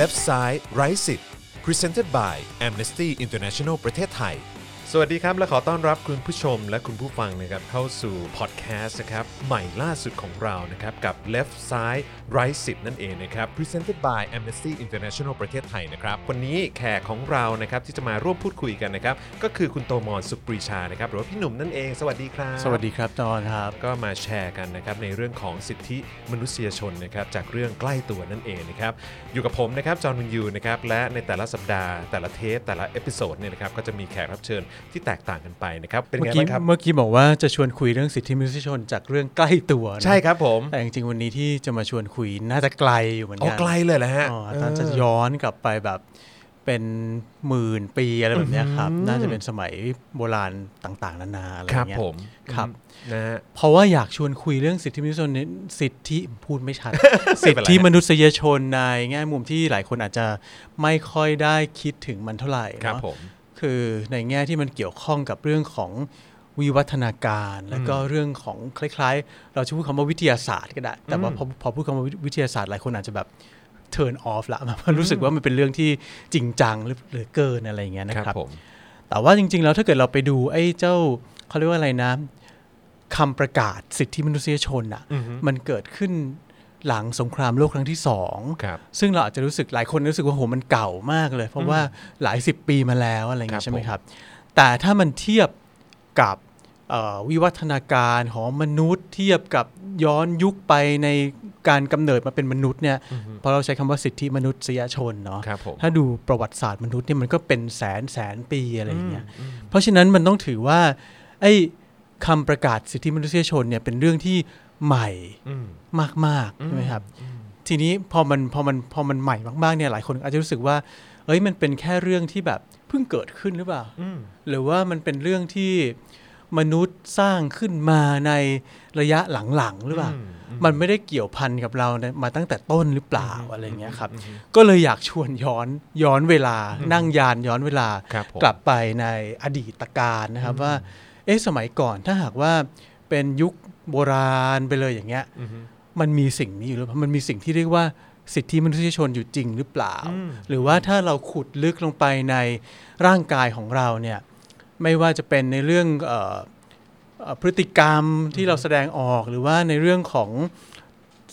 Left Side Right สิทธิ์ Presented by Amnesty International ประเทศไทย สวัสดีครับ และขอต้อนรับคุณผู้ชมและคุณผู้ฟังนะครับเข้าสู่พอดแคสต์นะครับใหม่ล่าสุดของเรานะครับกับ Left Side Right 10นั่นเองนะครับ Presented by Amnesty International ประเทศไทยนะครับวันนี้แขกของเรานะครับที่จะมาร่วมพูดคุยกันนะครับก็คือคุณโตมอนสุขปรีชานะครับหรือว่าพี่หนุ่มนั่นเอง สวัสดีครับสวัสดีครับจอนครับก็มาแชร์กันนะครับในเรื่องของสิทธิมนุษยชนนะครับจากเรื่องใกล้ตัวนั่นเองนะครับอยู่กับผมนะครับจอห์นวิญญูนะครับและในแต่ละสัปดาห์แต่ละเทปแต่ละ episode เนี่ยนะครับก็จะมีแขกรับเชิญที่แตกต่างกันไปนะครับเป็นเมื่ไงอกี้บ้างครัเมื่อกี้บอกว่าจะชวนคุยเรื่องสิทธิมนุษยชนจากเรื่องใกล้ตัวนะใช่ครับผมแต่จริงๆวันนี้ที่จะมาชวนคุยน่าจะไกลอยู่เหมือนกันอ๋อไกลเลยแหละฮะอ๋ออาจารย์จะย้อนกลับไปแบบเป็นหมื่นปีอะไรแบบเนี้ยครับ น่าจะเป็นสมัยโบราณต่าง ๆ นานาอะไรครับเงี้ยผมครับนะฮะเพราะว่าอยากชวนคุยเรื่องสิทธิมนุษยชนนี้สิทธิพูดไม่ชัดไม่สิทเป็นไรธิมนุษยชนในแง่มุมที่หลายคนอาจจะไม่ค่อยได้คิดถึงมันเท่าไหร่ครับเนาะผม คือในแง่ที่มันเกี่ยวข้องกับเรื่องของวิวัฒนาการ แล้วก็เรื่องของคล้าย ๆ เราจะพูดคำว่าวิทยาศาสตร์ก็ได้ แต่ว่าพอพอพูดคำว่าวิทยาศาสตร์หลายคนอาจจะแบบ turn off ละมันรู้สึกว่ามันเป็นเรื่องที่จริงจังหรือหรือเกินอะไรอย่างเงี้ยนะคครัรับบผมแต่ว่าจริง ๆ แล้วถ้าเกิดเราไปดูไอ้เจ้าเขาเรียกว่าอะไรนะคำประกาศสิทธิมนุษยชนอะอือฮึมันเกิดขึ้น หลังสงครามโลกครั้งที่สองครับซึ่งเราอาจจะรู้สึกหลายคนรู้สึกว่าโหมันเก่ามากเลย เพราะว่าหลายสิบปีมาแล้วอะไรอย่างครัเงี้บยใช่ไหมครับ แต่ถ้ามันเทียบกับเอ่อวิวัฒนาการของมนุษย์เทียบกับย้อนยุคไปในการกำเนิดมาเป็นมนุษย์เนี่ยเพราะเราใช้คำว่าสิทธิมนุษยชนเนาะครับผมถ้าดูประวัติศาสตร์มนุษย์เนี่ยมันก็เป็นแสนแสนปีอะไรอย่างเงี้ยเพราะฉะนั้นมันต้องถือว่าไอ้คำประกาศสิทธิมนุษยชนเนี่ยเป็นเรื่องที่ ใหม่อืมมากๆใช่ไหมครับ ทีนี้พอมันพอมันพอมันใหม่มากๆเนี่ยหลายคนอาจจะรู้สึกว่า เอ้ยมันเป็นแค่เรื่องที่แบบเพิ่งเกิดขึ้นหรือเปล่าอืมหรือว่ามันเป็นเรื่องที่มนุษย์สร้างขึ้นมาในระยะหลังๆหรือเปล่า มันไม่ได้เกี่ยวพันกับเราเนี่ยมาตั้งแต่ต้นหรือเปล่าอะไรเงี้ยครับ ก็เลยอยากชวนย้อนย้อนเวลา นั่งยานย้อนเวลาครับผมกลับไปในอดีตการนะครับว่า เอ๊ะสมัยก่อนถ้าหากว่าเป็นยุค โบราณไปเลยอย่างเงี้ยอือฮึมันมีสิ่งนี้อยู่หรือเปล่ามันมีสิ่งที่เรียกว่าสิทธิมนุษยชนอยู่จริงหรือเปล่าอืมหรือว่าถ้าเราขุดลึกลงไปในร่างกายของเราเนี่ยไม่ว่าจะเป็นในเรื่องเออเอ่อพฤติกรรมที่เราแสดงออกหรือว่าในเรื่องของ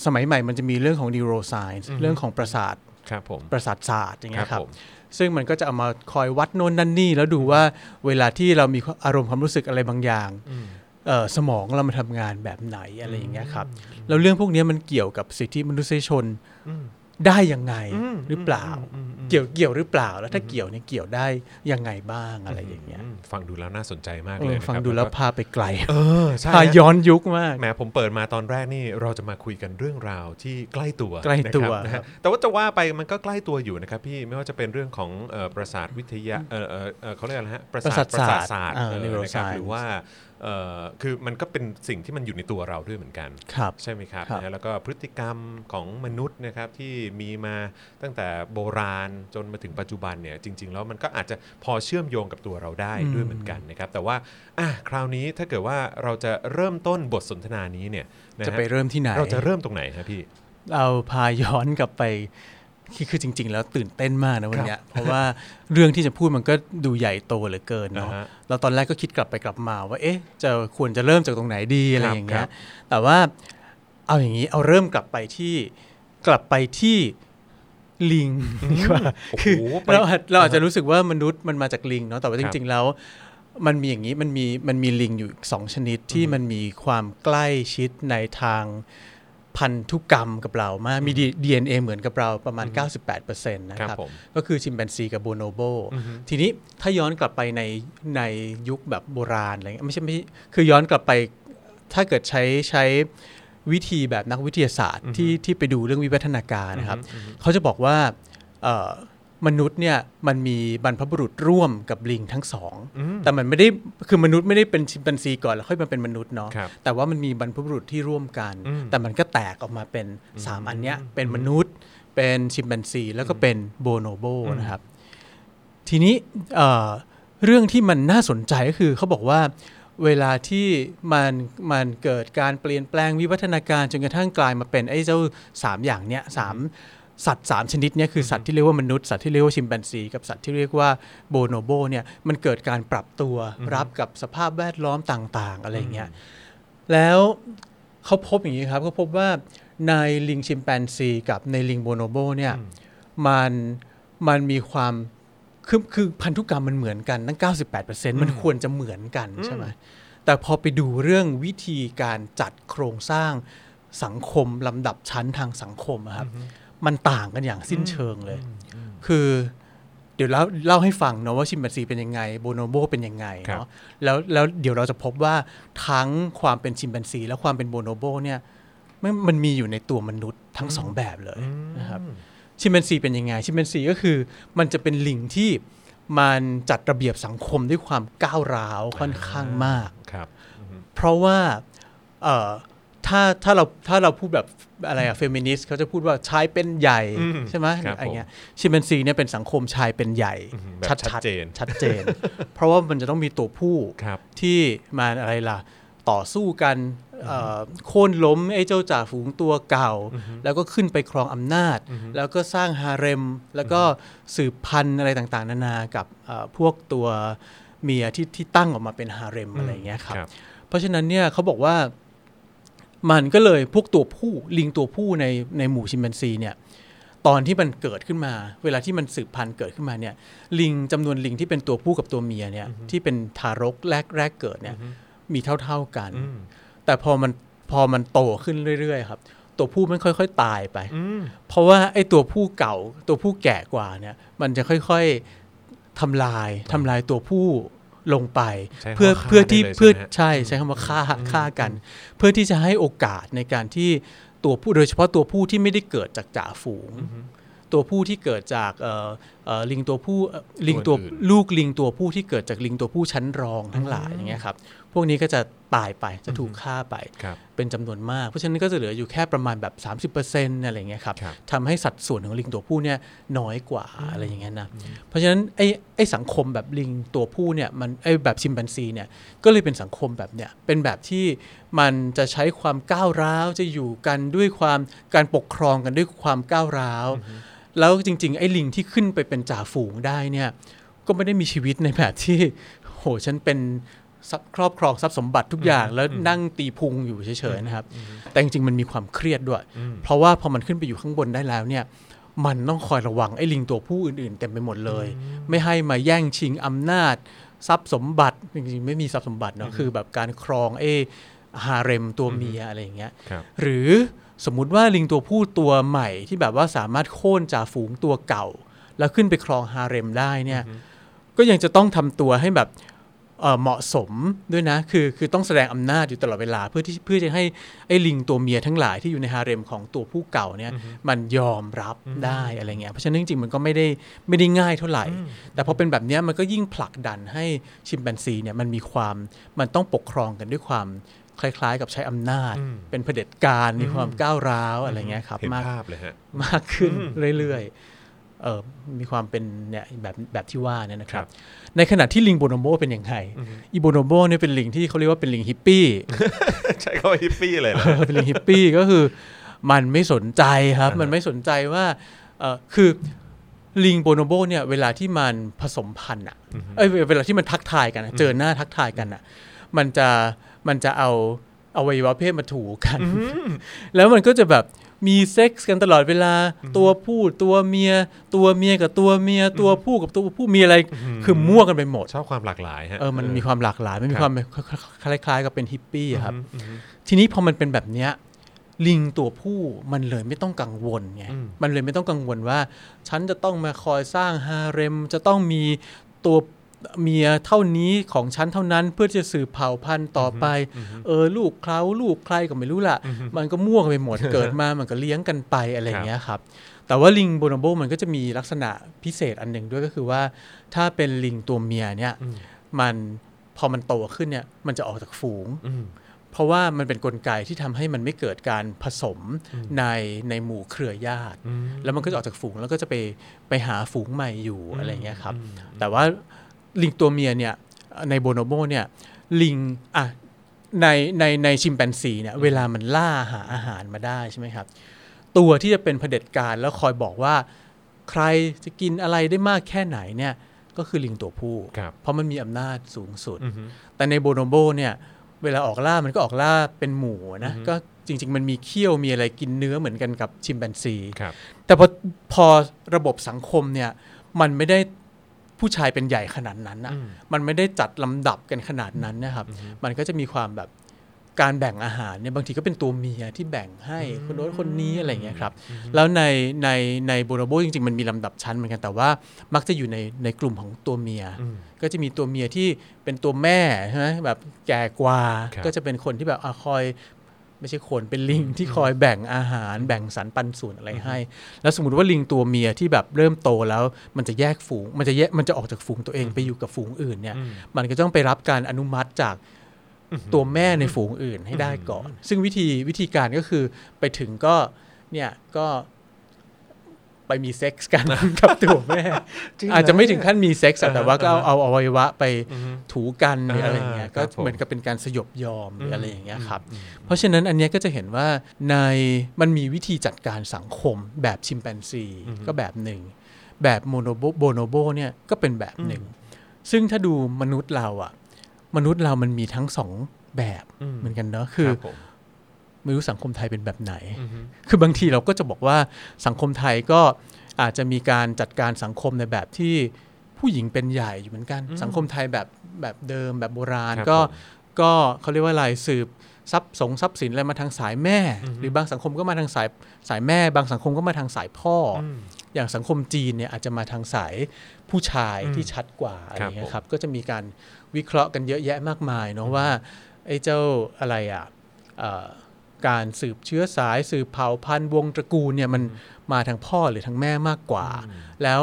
สมัยใหม่มันจะมีเรื่องของ neuroscience เรื่องของประสาทครับผมประสาทศาสตร์อย่างเงี้ยคครัรับบผมซึ่งมันก็จะเอามาคอยวัดโน่นนั่นนี่ แล้วดูว่าเวลาที่เรามีอารมณ์ความรู้สึกอะไรบางอย่างเอ่อ สมองเรามาทำงานแบบไหนอะไรอย่างเงี้ยครับแล้วเรื่องพวกนี้มันเกี่ยวกับสิทธิมนุษยชนได้ยังไงหรือเปล่า เกี่ยวเกี่ยวหรือเปล่าแล้วถ้าเกี่ยวเนี่ยเกี่ยวได้ยังไงบ้างอะไรอย่างเงี้ยอืมฟังดูแล้วน่าสนใจมากเอเลอยนะครับฟังดูแล้วก็พาไปไกลเออใช่พาฮะย้อนยุคมากแหมผมเปิดมาตอนแรกนี่เราจะมาคุยกันเรื่องราวที่ใกล้ตัวใกล้ตัวนะครับนะครัฮะบแต่ว่าจะว่าไปมันก็ใกล้ตัวอยู่นะครับพี่ไม่ว่าจะเป็นเรื่องของเอ่อประสาทวิทยาเออเออเอ่อเขาเรียกอะไรฮะประสาทประสาทศาสตร์ศาสตร์อ่าเออนะครับ neuroscience หรือว่าเอ่อ คือมันก็เป็นสิ่งที่มันอยู่ในตัวเราด้วยเหมือนกันครับใช่ไหมครับครับนะฮะแล้วก็พฤติกรรมของมนุษย์นะครับที่มีมาตั้งแต่โบราณจนมาถึงปัจจุบันเนี่ยจริง ๆ แล้วมันก็อาจจะพอเชื่อมโยงกับตัวเราได้ด้วยเหมือนกันนะครับ แต่ว่าอะคราวนี้ถ้าเกิดว่าเราจะเริ่มต้นบทสนทนานี้เนี่ยนฮจะไปเริ่มที่ไหนเราจะเริ่มตรงไหนครับพี่ เราพาย้อนกลับไป คือคือจริง ๆ แล้วตื่นเต้นมากนะวันเนี้ยเพราะว่าเรื่องที่จะพูดมันก็ดูใหญ่โตเหลือเกินเนาะอ่าฮะเราตอนแรกก็คิดกลับไปกลับมาว่าเอ๊ะจะควรจะเริ่มจากตรงไหนดีอะไรอย่างคเงี้รัยบแต่ว่าเอาอย่างนี้เอาเริ่มกลับไปที่กลับไปที่ลิงดีกว่าโอ้โหคือไปเราอาจเราอาจจะรู้สึกว่ามนุษย์มันมาจากลิงเนาะแต่ว่าคจรับริง ๆ แล้วมันมีอย่างนี้มันมีมันมีลิงอยู่สองชนิดที่มันมีความใกล้ชิดในทาง พันธุกรรมกับเรามากมี DNA เหมือนกับเราประมาณ 98%นะคครัรับบผมก็คือชิมแปนซีกับโบโนโบ ทีนี้ถ้าย้อนกลับไปในในยุคแบบโบราณอะไรเงี้ยไม่ใช่ไม่ใช่คือย้อนกลับไปถ้าเกิดใช้ใช้วิธีแบบนักวิทยาศาสตร์ที่ที่ไปดูเรื่องวิวัฒนาการนะครับ เขาจะบอกว่าเอ่อ มนุษย์เนี่ยมันมีบรรพบุรุษร่วมกับลิงทั้งสอง แต่มันไม่ได้คือมนุษย์ไม่ได้เป็นชิมแปนซีก่อนแล้วค่อยมาเป็นมนุษย์เนาะครับแต่ว่ามันมีบรรพบุรุษที่ร่วมกัน แต่มันก็แตกออกมาเป็น 3 อันเนี้ยเป็นมนุษย์ เป็นชิมแปนซีแล้วก็เป็นโบโนโบนะครับ ทีนี้เอ่อเรื่องที่มันน่าสนใจก็คือเขาบอกว่าเวลาที่มันมันเกิดการเปลี่ยนแปลงวิวัฒนาการจนกระทั่งกลายมาเป็นไอ้เจ้าสามอย่างเนี้ยสาม สัตว์สามชนิดเนี่ยคือสัตว์ที่เรียกว่ามนุษย์สัตว์ที่เรียกว่าชิมแปนซีกับสัตว์ที่เรียกว่าโบโนโบเนี่ยมันเกิดการปรับตัวรับกับสภาพแวดล้อมต่างๆ อะไรเงี้ยแล้วเขาพบอย่างนี้ครับเขาพบว่าในลิงชิมแปนซีกับในลิงโบโนโบเนี่ยมันมันมีความคือคือพันธุกรรมมันเหมือนกันตั้ง 98%มันควรจะเหมือนกันใช่ไหมแต่พอไปดูเรื่องวิธีการจัดโครงสร้างสังคมลำดับชั้นทางสังคมอะครับ มันต่างกันอย่างสิ้นเชิงเลย คือเดี๋ยวเล่าเล่าให้ฟังเนาะว่าชิมแปนซีเป็นยังไงโบโนโบเป็นยังไงครับเนาะแล้วแล้วเดี๋ยวเราจะพบว่าทั้งความเป็นชิมแปนซี และความเป็นโบโนโบเนี่ยมันมันมีอยู่ในตัวมนุษย์ทั้งสองแบบเลยนะครับชิมแปนซีเป็นยังไงชิมแปนซีก็คือมันจะเป็นลิงที่มันจัดระเบียบสังคมด้วยความก้าวร้าวค่อนข้างมากครับเพราะว่าเอ่อ ถ้าถ้าเราถ้าเราพูดแบบอะไรอะเฟมินิสต์เขาจะพูดว่าชายเป็นใหญ่อืมใช่ไหมครับอะไรเงี้ยชิมแปนซีเนี่ยเป็นสังคมชายเป็นใหญ่อืมแบบชัดชัดเจนชัดเจน เพราะว่ามันจะต้องมีตัวผู้ครับที่มาอะไรล่ะต่อสู้กันเอ่อโค่นล้มไอ้เจ้าจ่าฝูงตัวเก่า แล้วก็ขึ้นไปครองอำนาจ แล้วก็สร้างฮาเร็ม แล้วก็สืบพันธุ์อะไรต่างๆ นานากับเอ่อพวกตัวเมียที่ที่ตั้งออกมาเป็นฮาเร็มอะไรอย่างเงี้ยครับครับ เพราะฉะนั้นเนี่ยเขาบอกว่า มันก็เลยพวกตัวผู้ลิงตัวผู้ในในหมู่ชิมแปนซีเนี่ยตอนที่มันเกิดขึ้นมา เวลาที่มันสืบพันธุ์เกิดขึ้นมาเนี่ยลิงจำนวนลิงที่เป็นตัวผู้กับตัวเมียเนี่ยที่เป็นทารกแรกแรกเกิดเนี่ยมีเท่าๆกันอืมแต่พอมันพอมันโตขึ้นเรื่อยๆครับ ตัวผู้มันค่อย ๆ ตายไปอืมเพราะว่าไอ้ตัวผู้เก่าตัวผู้แก่กว่าเนี่ยมันจะค่อยๆทำลายทำลายตัวผู้ ลงไปใช้คำว่าเพื่อฆ่าเพื่อที่ได้เลยเพื่อใช่ไหมฮะใช่ใช้คำว่าฆ่าฆ่ากัน เพื่อที่จะให้โอกาสในการที่ตัวผู้โดยเฉพาะตัวผู้ที่ไม่ได้เกิดจากจ่าฝูง ตัวผู้ที่เกิดจากเอ่อเอ่อลิงตัวผู้เอ่อลิงตัวอื่นลูกลิงตัวผู้ที่เกิดจากลิงตัวผู้ชั้นรองทั้งหลายอย่างเงี้ยครับ พวกนี้ก็จะตายไปจะถูกฆ่าไปครับเป็นจำนวนมาก เพราะฉะนั้นก็จะเหลืออยู่แค่ประมาณแบบ 30%อะไรอย่างเงี้ยครับครับทำให้สัดส่วนของลิงตัวผู้เนี่ยน้อยกว่าอะไรอย่างเงี้ยนะเพราะฉะนั้นไอ้ไอ้สังคมแบบลิงตัวผู้เนี่ยมันไอ้แบบชิมแปนซีเนี่ยก็เลยเป็นสังคมแบบเนี้ยเป็นแบบที่มันจะใช้ความก้าวร้าวจะอยู่กันด้วยความการปกครองกันด้วยความก้าวร้าว แล้วจริง ๆ ไอ้ลิงที่ขึ้นไปเป็นจ่าฝูงได้เนี่ยก็ไม่ได้มีชีวิตในแบบที่โหฉันเป็นทรัพย์ ครอบครองทรัพย์สมบัติทุกอย่างแล้วนั่งตีพุงอยู่เฉยๆนะครับ แต่จริงๆมันมีความเครียดด้วย เพราะว่าพอมันขึ้นไปอยู่ข้างบนได้แล้วเนี่ยมันต้องคอยระวังไอ้ลิงตัวผู้อื่นๆเต็มไปหมดเลย ไม่ให้มาแย่งชิงอำนาจ ทรัพย์สมบัติจริงๆไม่มีทรัพย์สมบัติเนาะคือแบบการครองเอฮาเร็มตัวเมียอะไรอย่างเงี้ยครับหรือสมมุติว่าลิงตัวผู้ตัวใหม่ที่แบบว่าสามารถโค่นจ่าฝูงตัวเก่า แล้วขึ้นไปครองฮาเร็มได้เนี่ยก็ยังจะต้องทำตัวให้แบบ เอ่อเหมาะสมด้วยนะคือคือต้องแสดงอำนาจอยู่ตลอดเวลา เพื่อที่เพื่อจะให้ไอ้ลิงตัวเมียทั้งหลายที่อยู่ในฮาเร็มของตัวผู้เก่าเนี่ยมันยอมรับได้อะไรเงี้ยเพราะฉะนั้นจริงๆมันก็ไม่ได้ไม่ได้ง่ายเท่าไหร่ แต่พอเป็นแบบเนี้ยมันก็ยิ่งผลักดันให้ชิมแปนซีเนี่ยมันมีความมันต้องปกครองกันด้วยความคล้ายๆ กับใช้อำนาจอืมเป็นเผด็จการมีความก้าวร้าวอะไรเงี้ยครับเห็นมากภาพเลยฮะมากขึ้นเรื่อยๆเออ มีความเป็นเนี่ยแบบแบบที่ว่าเนี่ยนะครับ ในขณะที่ลิงโบโนโบเป็นยังไงอีโบโนโบเนี่ยเป็นลิงที่เขาเรียกว่าเป็นลิงฮิปปี้ใช้คำว่าฮิปปี้เลยเหรอเออเป็นลิงฮิปปี้ก็คือมันไม่สนใจครับ มันไม่สนใจว่าเออคือลิงโบโนโบเนี่ยเวลาที่มันผสมพันธุ์อะเอ้ยเวลาที่มันทักทายกันอะเจอหน้าทักทายกันอะ มันจะมันจะเอาอวัยวะเพศมาถูกัน แล้วมันก็จะแบบ มีเซ็กส์กันตลอดเวลา ตัวผู้ตัวเมีย ตัวเมียกับตัวเมีย ตัวผู้กับตัวผู้มีอะไรคือมั่วกันไปหมดชอบความหลากหลายฮะเออมันมีความหลากหลายมันมีครับความคล้ายๆกับเป็นฮิปปี้อะครับทีนี้พอมันเป็นแบบเนี้ยลิงตัวผู้มันเลยไม่ต้องกังวลไงอืมมันเลยไม่ต้องกังวลว่า ฉันจะต้องมาคอยสร้างฮาเร็มจะต้องมีตัว เมียเท่านี้ของฉันเท่านั้นเพื่อจะสืบเผ่าพันธุ์ต่อไป เออลูกเขาลูกใครก็ไม่รู้ล่ะมันก็มั่วกันไปหมดเกิดมามันก็เลี้ยงกันไปอะไรอย่างเงี้ยครับ แต่ว่าลิงโบนโบมันก็จะมีลักษณะพิเศษอันหนึ่งด้วยก็คือว่า ถ้าเป็นลิงตัวเมียเนี่ยมันพอมันโตขึ้นเนี่ยมันจะออกจากฝูงอืมเพราะว่ามันเป็นนกลไกที่ทำให้มันไม่เกิดการผสมในในหมู่เครือญาติ แล้วมันก็จะออกจากฝูงแล้วก็จะไปไปหาฝูงใหม่อยู่อะไรเงี้ยครับ แต่ว่า ลิงตัวเมียเนี่ยในโบโนโบเนี่ยลิงอะในในในชิมแปนซีเนี่ยเวลามันล่าหาอาหารมาได้ใช่ไหมครับ ตัวที่จะเป็นเผด็จการแล้วคอยบอกว่าใครจะกินอะไรได้มากแค่ไหนเนี่ยก็คือลิงตัวผู้ครับเพราะมันมีอำนาจสูงสุดอือฮึแต่ในโบโนโบเนี่ยเวลาออกล่ามันก็ออกล่าเป็นหมู่นะก็จริง ๆ มันมีเขี้ยวมีอะไรกินเนื้อเหมือนกันกับชิมแปนซีครับแต่พอพอระบบสังคมเนี่ยมันไม่ได้ ผู้ชายเป็นใหญ่ขนาดนั้นนะอืมมันไม่ได้จัดลำดับกันขนาดนั้นนะครับ มันก็จะมีความแบบการแบ่งอาหารเนี่ยบางทีก็เป็นตัวเมียที่แบ่งให้คนโน้นคนนี้อะไรอย่างเงี้ยครับ แล้วในในในโบโนโบจริงๆ มันมีลำดับชั้นเหมือนกันแต่ว่ามักจะอยู่ในในกลุ่มของตัวเมียอืมก็จะมีตัวเมียที่เป็นตัวแม่ใช่ไหมแบบแก่กว่าครับก็จะเป็นคนที่แบบอะคอย ไม่ใช่คนเป็นลิงที่คอยแบ่งอาหารแบ่งสรรปันส่วนอะไรให้ แล้วสมมติว่าลิงตัวเมียที่แบบเริ่มโตแล้วมันจะแยกฝูง มันจะแยกมันจะออกจากฝูงตัวเองไปอยู่กับฝูงอื่นเนี่ยอืมมันก็ต้องไปรับการอนุมัติจากตัวแม่ในฝูงอื่นให้ได้ก่อน ซึ่งวิธีวิธีการก็คือไปถึงก็เนี่ยก็ ไปมีเซ็กส์กันกับตัวแม่จริงเหรออาจจะไม่ถึงขั้นมีเซ็กส์อะแต่ว่าก็เอาอ่าเอาอวัยวะไปอือฮึถูกันหรืออะไรอย่างเงี้ยอ่าก็ครับผมเหมือนกับเป็นการสยบยอมหรืออะไรอย่างเงี้ยครับอืมเพราะฉะนั้นอันเนี้ยก็จะเห็นว่าในมันมีวิธีจัดการสังคมแบบชิมแปนซีก็แบบหนึ่ง แบบโมโนโบโบโนโบเนี่ยก็เป็นแบบหนึ่ง ซึ่งถ้าดูมนุษย์เราอะมนุษย์เรามันมีทั้งสองแบบอืมเหมือนกันเนาะคือรับผม ไม่รู้สังคมไทยเป็นแบบไหนอือฮึคือบางทีเราก็จะบอกว่าสังคมไทยก็อาจจะมีการจัดการสังคมในแบบที่ผู้หญิงเป็นใหญ่อยู่เหมือนกัน สังคมไทยแบบแบบเดิมแบบโบราณครับก็ผมก็เขาเรียกว่าอะไรสืบทรัพย์สงทรัพย์สินอะไรมาทางสายแม่ หรือบางสังคมก็มาทางสายสายแม่ บางสังคมก็มาทางสายพ่ออมอย่างสังคมจีนเนี่ยอาจจะมาทางสายผู้ชายอืมที่ชัดกว่าอะไรอย่างเงี้ครับผมยครับก็จะมีการวิเคราะห์กันเยอะแยะมากมายเนาะว่าไอ้เจ้าอะไรอะเอ่อ การสืบเชื้อสายสืบเผ่าพันธุ์วงตระกูลเนี่ยมันมาทางพ่อหรือทางแม่มากกว่า แล้ว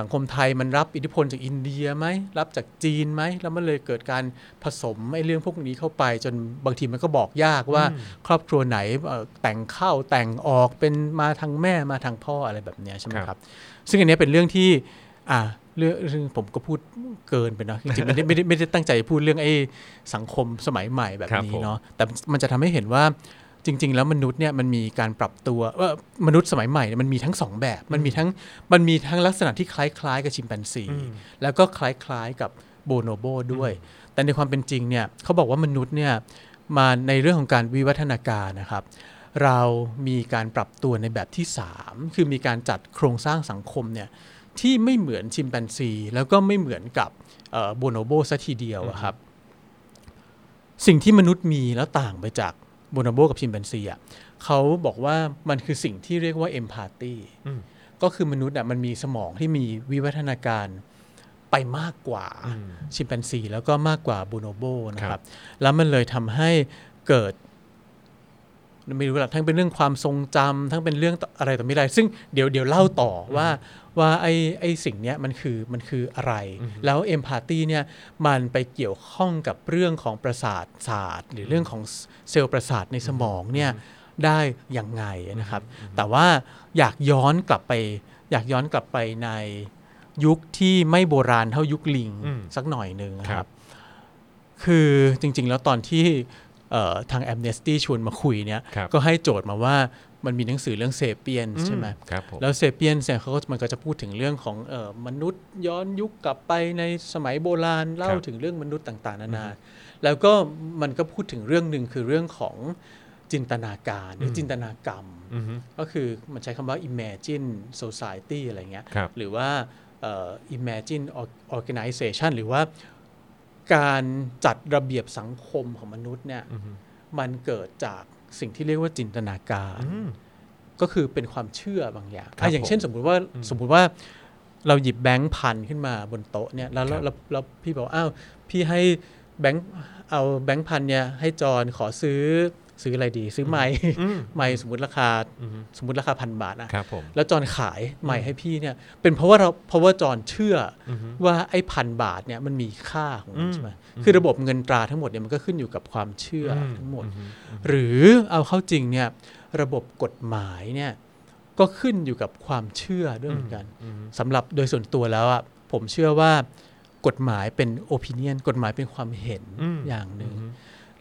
สังคมไทยมันรับอิทธิพลจากอินเดียไหมรับจากจีนไหมแล้วมันเลยเกิดการผสมไอ้เรื่องพวกนี้เข้าไป จนบางทีมันก็บอกยากว่า ครอบครัวไหนเอ่อแต่งเข้าแต่งออกเป็นมาทางแม่มาทางพ่ออะไรแบบเนี้ยใช่ไหมครับครับ ซึ่งอันเนี้ยเป็นเรื่องที่อ่าเรื่องซึ่งผมก็พูดเกินไปเนาะจริงๆไม่ได้ไม่ได้ไม่ได้ตั้งใจพูดเรื่องไอ้สังคมสมัยใหม่แบบครับนี้ผมเนาะแต่มันจะทำให้เห็นว่า จริง ๆ แล้วมนุษย์เนี่ยมันมีการปรับตัวเอ่อมนุษย์สมัยใหม่เนี่ยมันมีทั้งสองแบบ มันมีทั้งมันมีทั้งลักษณะที่คล้าย ๆ กับชิมแปนซี แล้วก็คล้ายๆกับโบโนโบด้วย แต่ในความเป็นจริงเนี่ยเขาบอกว่ามนุษย์เนี่ยมาในเรื่องของการวิวัฒนาการนะครับเรามีการปรับตัวในแบบที่ 3 คือมีการจัดโครงสร้างสังคมเนี่ยที่ไม่เหมือนชิมแปนซี แล้วก็ไม่เหมือนกับโบโนโบซะทีเดียวอะครับ สิ่งที่มนุษย์มีแล้วต่างไปจาก โบโนโบกับชิมแปนซีอะเขาบอกว่ามันคือสิ่งที่เรียกว่าเอมพาตีอืมก็คือมนุษย์อะมันมีสมองที่มีวิวัฒนาการไปมากกว่าอืมชิมแปนซีแล้วก็มากกว่าโบโนโบนะคครัรับบแล้วมันเลยทำให้เกิดไม่รู้หรอกทั้งเป็นเรื่องความทรงจำทั้งเป็นเรื่องอะไรต่อไม่ได้ซึ่งเดี๋ยวเดี๋ยวเล่าต่อว่า ว่าไอ้ไอ้สิ่งเนี้ยมันคือมันคืออะไร แล้วเอมพาตีเนี่ยมันไปเกี่ยวข้องกับเรื่องของประสาทศาสตร์ หรือเรื่องของเซลล์ประสาทในสมองเนี่ยได้อย่างไงนะครับ แต่ว่าอยากย้อนกลับไป อยากย้อนกลับไปในยุคที่ไม่โบราณเท่ายุคลิงอืมสักหน่อยหนึ่งนะคครัรับบคือจริง ๆ แล้วตอนที่เอ่อทาง Amnesty ชวนมาคุยเนี่ยครับก็ให้โจทย์มาว่า มันมีหนังสือเรื่องเซเปียนใช่ไหมครับผมแล้วเซเปียนเนี่ยเขาก็มันก็จะพูดถึงเรื่องของเออมนุษย์ย้อนยุคกลับไปในสมัยโบราณเล่าครับถึงเรื่องมนุษย์ต่าง ๆ นานา แล้วก็มันก็พูดถึงเรื่องหนึ่งคือเรื่องของจินตนาการหรือจินตนากรรมอือฮึก็คือมันใช้คำว่า imagine society อะไรเงี้ยครับหรือว่าเอ่อ imagine or- organization หรือว่าการจัดระเบียบสังคมของมนุษย์เนี่ยอือฮึมันเกิดจาก สิ่งที่เรียกว่าจินตนาการอืมก็คือเป็นความเชื่อบางอย่างครับอะอย่างเช่นผมสมมุติว่าสมมุติว่าเราหยิบแบงค์พันขึ้นมาบนโต๊ะเนี่ยแล้วครับแล้วแล้วพี่บอกอ้าวพี่ให้แบงค์เอาแบงค์พันเนี่ยให้จอนขอซื้อ ซื้ออะไรดี ซื้อไม้อืมไม้สมมติราคาอือฮึสมมติราคาพันบาทอะครับผมแล้วจอนขายใหม่ให้พี่เนี่ย เป็นเพราะว่าเราเพราะว่าจอนเชื่อออฮึว่าไอ้พันบาทเนี่ยมันมีค่าของมันอืมใช่ไหมคือระบบเงินตราทั้งหมดเนี่ยมันก็ขึ้นอยู่กับความเชื่ออมทั้งหมดอือฮึหรือเอาเข้าจริงเนี่ยระบบกฎหมายเนี่ยก็ขึ้นอยู่กับความเชื่อด้วยเหมือนกันสำหรับโดยส่วนตัวแล้วอะผมเชื่อว่ากฎหมายเป็นโอปิเนียนกฎหมายเป็นความเห็นอืมอย่างหนึ่ง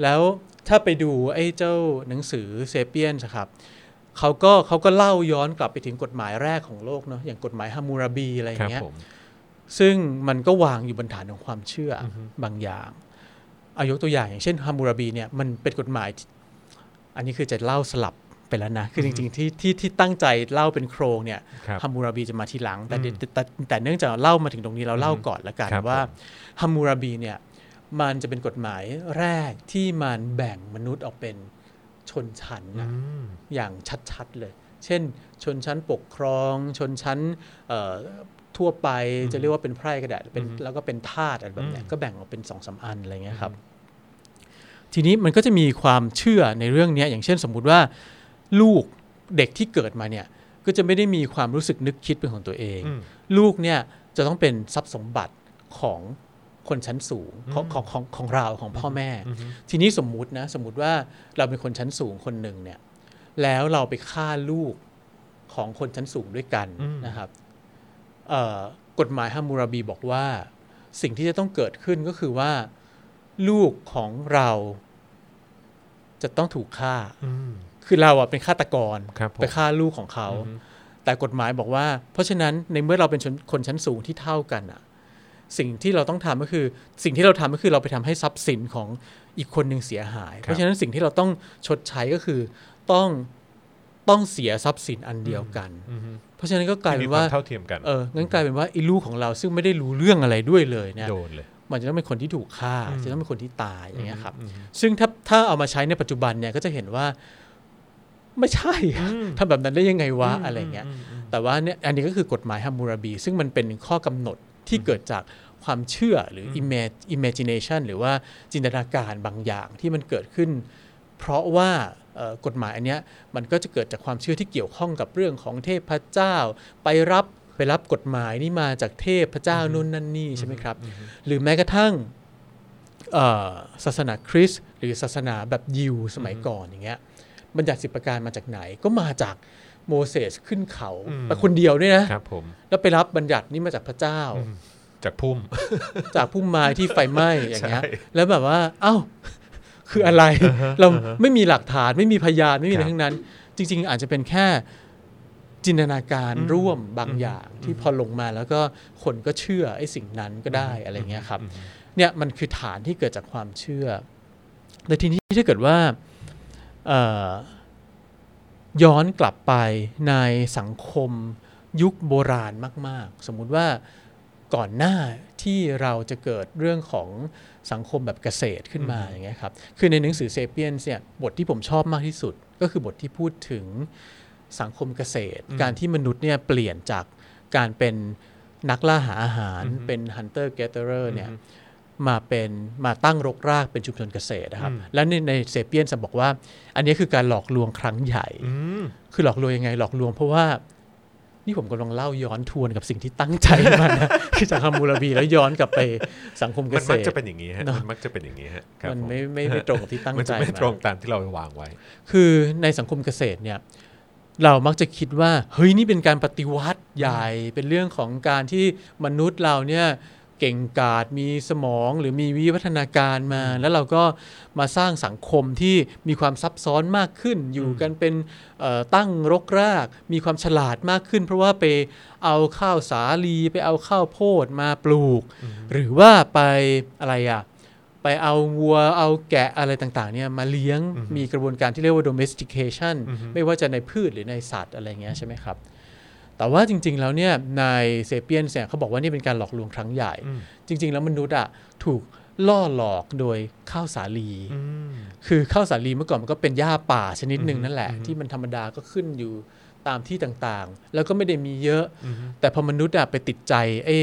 แล้วถ้าไปดูไอ้เจ้าหนังสือเซเปียนครับเขาก็เขาก็เล่าย้อนกลับไปถึงกฎหมายแรกของโลกเนาะอย่างกฎหมายฮามูราบีอะไรอครัย่าบงเงี้ยผมซึ่งมันก็วางอยู่บนฐานของความเชื่ออบางอย่างอายกตัวอย่างอย่างเช่นฮามูราบีเนี่ยมันเป็นกฎหมายที่อันนี้คือจะเล่าสลับไปแล้วนะ คือจริงๆที่ที่ที่ตั้งใจเล่าเป็นโครงเนี่ยครับฮามูราบีจะมาทีหลังแต่เดี๋ยวแต่แต่แต่เนื่องจากเล่ามาถึงตรงนี้เราเล่าก่อนละกันครับว่าผมฮามูราบีเนี่ย มันจะเป็นกฎหมายแรกที่มันแบ่งมนุษย์ออกเป็นชนชั้นอืนะมอย่างชัดๆเลย เช่น ชนชั้นปกครอง ชนชั้นเอ่อทั่วไปจะเรียกว่าเป็นไพร่ก็ได้เป็นแล้วก็เป็นทาสอะไรแบบเนี้ยก็แบ่งออกเป็นสองสามอันอะไรเงี้ยครับ ทีนี้มันก็จะมีความเชื่อในเรื่องเนี้ยอย่างเช่นสมมุติว่า ลูกเด็กที่เกิดมาเนี่ยก็จะไม่ได้มีความรู้สึกนึกคิดเป็นของตัวเองอืมลูกเนี่ยจะต้องเป็นทรัพย์สมบัติของ คนชั้นสูงของของของของเราของพ่อแม่ ทีนี้สมมุตินะสมมุติว่าเราเป็นคนชั้นสูงคนหนึ่งเนี่ย แล้วเราไปฆ่าลูกของคนชั้นสูงด้วยกันอืมนะครับเอ่อกฎหมายฮามูราบีบอกว่าสิ่งที่จะต้องเกิดขึ้นก็คือว่า ลูกของเราจะต้องถูกฆ่าอืมคือเราอะเป็นฆาตกรครับผมไปฆ่าลูกของเขา แต่กฎหมายบอกว่า เพราะฉะนั้นในเมื่อเราเป็นชนคนชั้นสูงที่เท่ากันอะ สิ่งที่เราต้องทำก็คือ สิ่งที่เราทำก็คือเราไปทำให้ทรัพย์สินของอีกคนหนึ่งเสียหาย เพราะฉะนั้นสิ่งที่เราต้องชดใช้ก็คือต้องต้องเสียทรัพย์สินอันเดียวกันอืมเพราะฉะนั้นก็กลายมีเป็นควาว่ามเท่าเทียมกันเอองั้นกลายเป็นว่าไอ้ลูกของเราซึ่งไม่ได้รู้เรื่องอะไรด้วยเลยเนี่ยโดนเลยมันจะต้องเป็นคนที่ถูกฆ่าอืมจะต้องเป็นคนที่ตายอย่างเงี้ยครับอืมซึ่งถ้าถ้าเอามาใช้ในปัจจุบันเนี่ยก็จะเห็นว่าไม่ใช่อะทำแบบนั้นได้ยังไงวะอะไรเงี้ย แต่ว่าเนี่ยอันนี้ก็คือกฎหมายฮัมมูราบี ซึ่งมันเป็นข้อกำหนดที่เกิดจาก ความเชื่อหรือ imag- imagination หรือว่าจินตนาการบางอย่างที่มันเกิดขึ้น เพราะว่าเอ่อกฎหมายอันเนี้ยมันก็จะเกิดจากความเชื่อที่เกี่ยวข้องกับเรื่องของเทพเจ้า ไปรับไปรับกฎหมายนี่มาจากเทพเจ้านู่นนั่นนี่ใช่ไหมครับ หรือแม้กระทั่งเอ่อศาสนาคริสต์หรือศาสนาแบบยิวสมัยก่อนอย่างเงี้ยบัญญัติสิบประการมาจากไหนก็มาจากโมเสสขึ้นเขาไปคนเดียวด้วยนะครับผมแล้วไปรับบัญญัตินี้มาจากพระเจ้า จากพุ่ม จากพุ่มไม้ที่ไฟไหม้อย่างเงี้ยใช่แล้วแบบว่า เอ้า คืออะไร เราไม่มีหลักฐานไม่มีพยานไม่มีอะไรครับทั้งนั้น จริง ๆ อาจจะเป็นแค่จินตนาการร่วมบางอย่างที่พอลงมาแล้วก็คนก็เชื่อไอ้สิ่งนั้นก็ได้อะไรเงี้ยครับ เนี่ยมันคือฐานที่เกิดจากความเชื่อ แต่ทีนี้ถ้าเกิดว่าเอ่อย้อนกลับไปในสังคมยุคโบราณมาก ๆ สมมุติว่า ก่อนหน้าที่เราจะเกิดเรื่องของสังคมแบบเกษตรขึ้นมาอย่างเงี้ยครับคือในหนังสือเซเปียนเนี่ยบทที่ผมชอบมากที่สุด ก็คือบทที่พูดถึงสังคมเกษตร การที่มนุษย์เนี่ยเปลี่ยนจากการเป็นนักล่าหาอาหารเป็น hunter gatherer เนี่ยมาเป็นมาตั้งรกรากเป็นชุมชนเกษตรนะครับ และในในเซเปียนจะบอกว่า อันนี้คือการหลอกลวงครั้งใหญ่อืมคือหลอกลวงยังไงหลอกลวงเพราะว่า นี่ผมกำลังเล่าย้อนทวนกับสิ่งที่ตั้งใจมานะคือจากฮามูราบีแล้วย้อนกลับไปสังคมเกมันษมักตรจะเป็นอย่างนี้ฮะเนอะมันมักจะเป็นอย่างนี้ฮะครับมันผไม่ไม่ไม่ตรงกับที่ตั้งมันใจจะไม่มาตรงตามที่เราวางไว้ คือในสังคมเกษตรเนี่ยเรามักจะคิดว่าเฮ้ยนี่เป็นการปฏิวัติใหญ่เป็นเรื่องของการที่มนุษย์เราเนี่ย เก่งกาจมีสมองหรือมีวิวัฒนาการมา แล้วเราก็มาสร้างสังคมที่มีความซับซ้อนมากขึ้น อยู่กันเป็นเอ่อตั้งรกราก มีความฉลาดมากขึ้น เพราะว่าไปเอาข้าวสาลีไปเอาข้าวโพดมาปลูก หรือว่าไปอะไรอะไปเอาวัวเอาแกะอะไรต่างๆเนี่ยมาเลี้ยงมีกระบวนการที่เรียกว่า domestication ไม่ว่าจะในพืชหรือในสัตว์อะไรเงี้ยใช่ไหมครับ แต่ว่าจริง ๆ แล้วเนี่ยในเซเปียนเนี่ยเขาบอกว่านี่เป็นการหลอกลวงครั้งใหญ่ จริง ๆ แล้วมนุษย์อะถูกล่อหลอกโดยข้าวสาลี คือข้าวสาลีเมื่อก่อนมันก็เป็นหญ้าป่าชนิดหนึ่งนั่นแหละ ที่มันธรรมดาก็ขึ้นอยู่ตามที่ต่างๆ แล้วก็ไม่ได้มีเยอะ แต่พอมนุษย์อะไปติดใจไอ้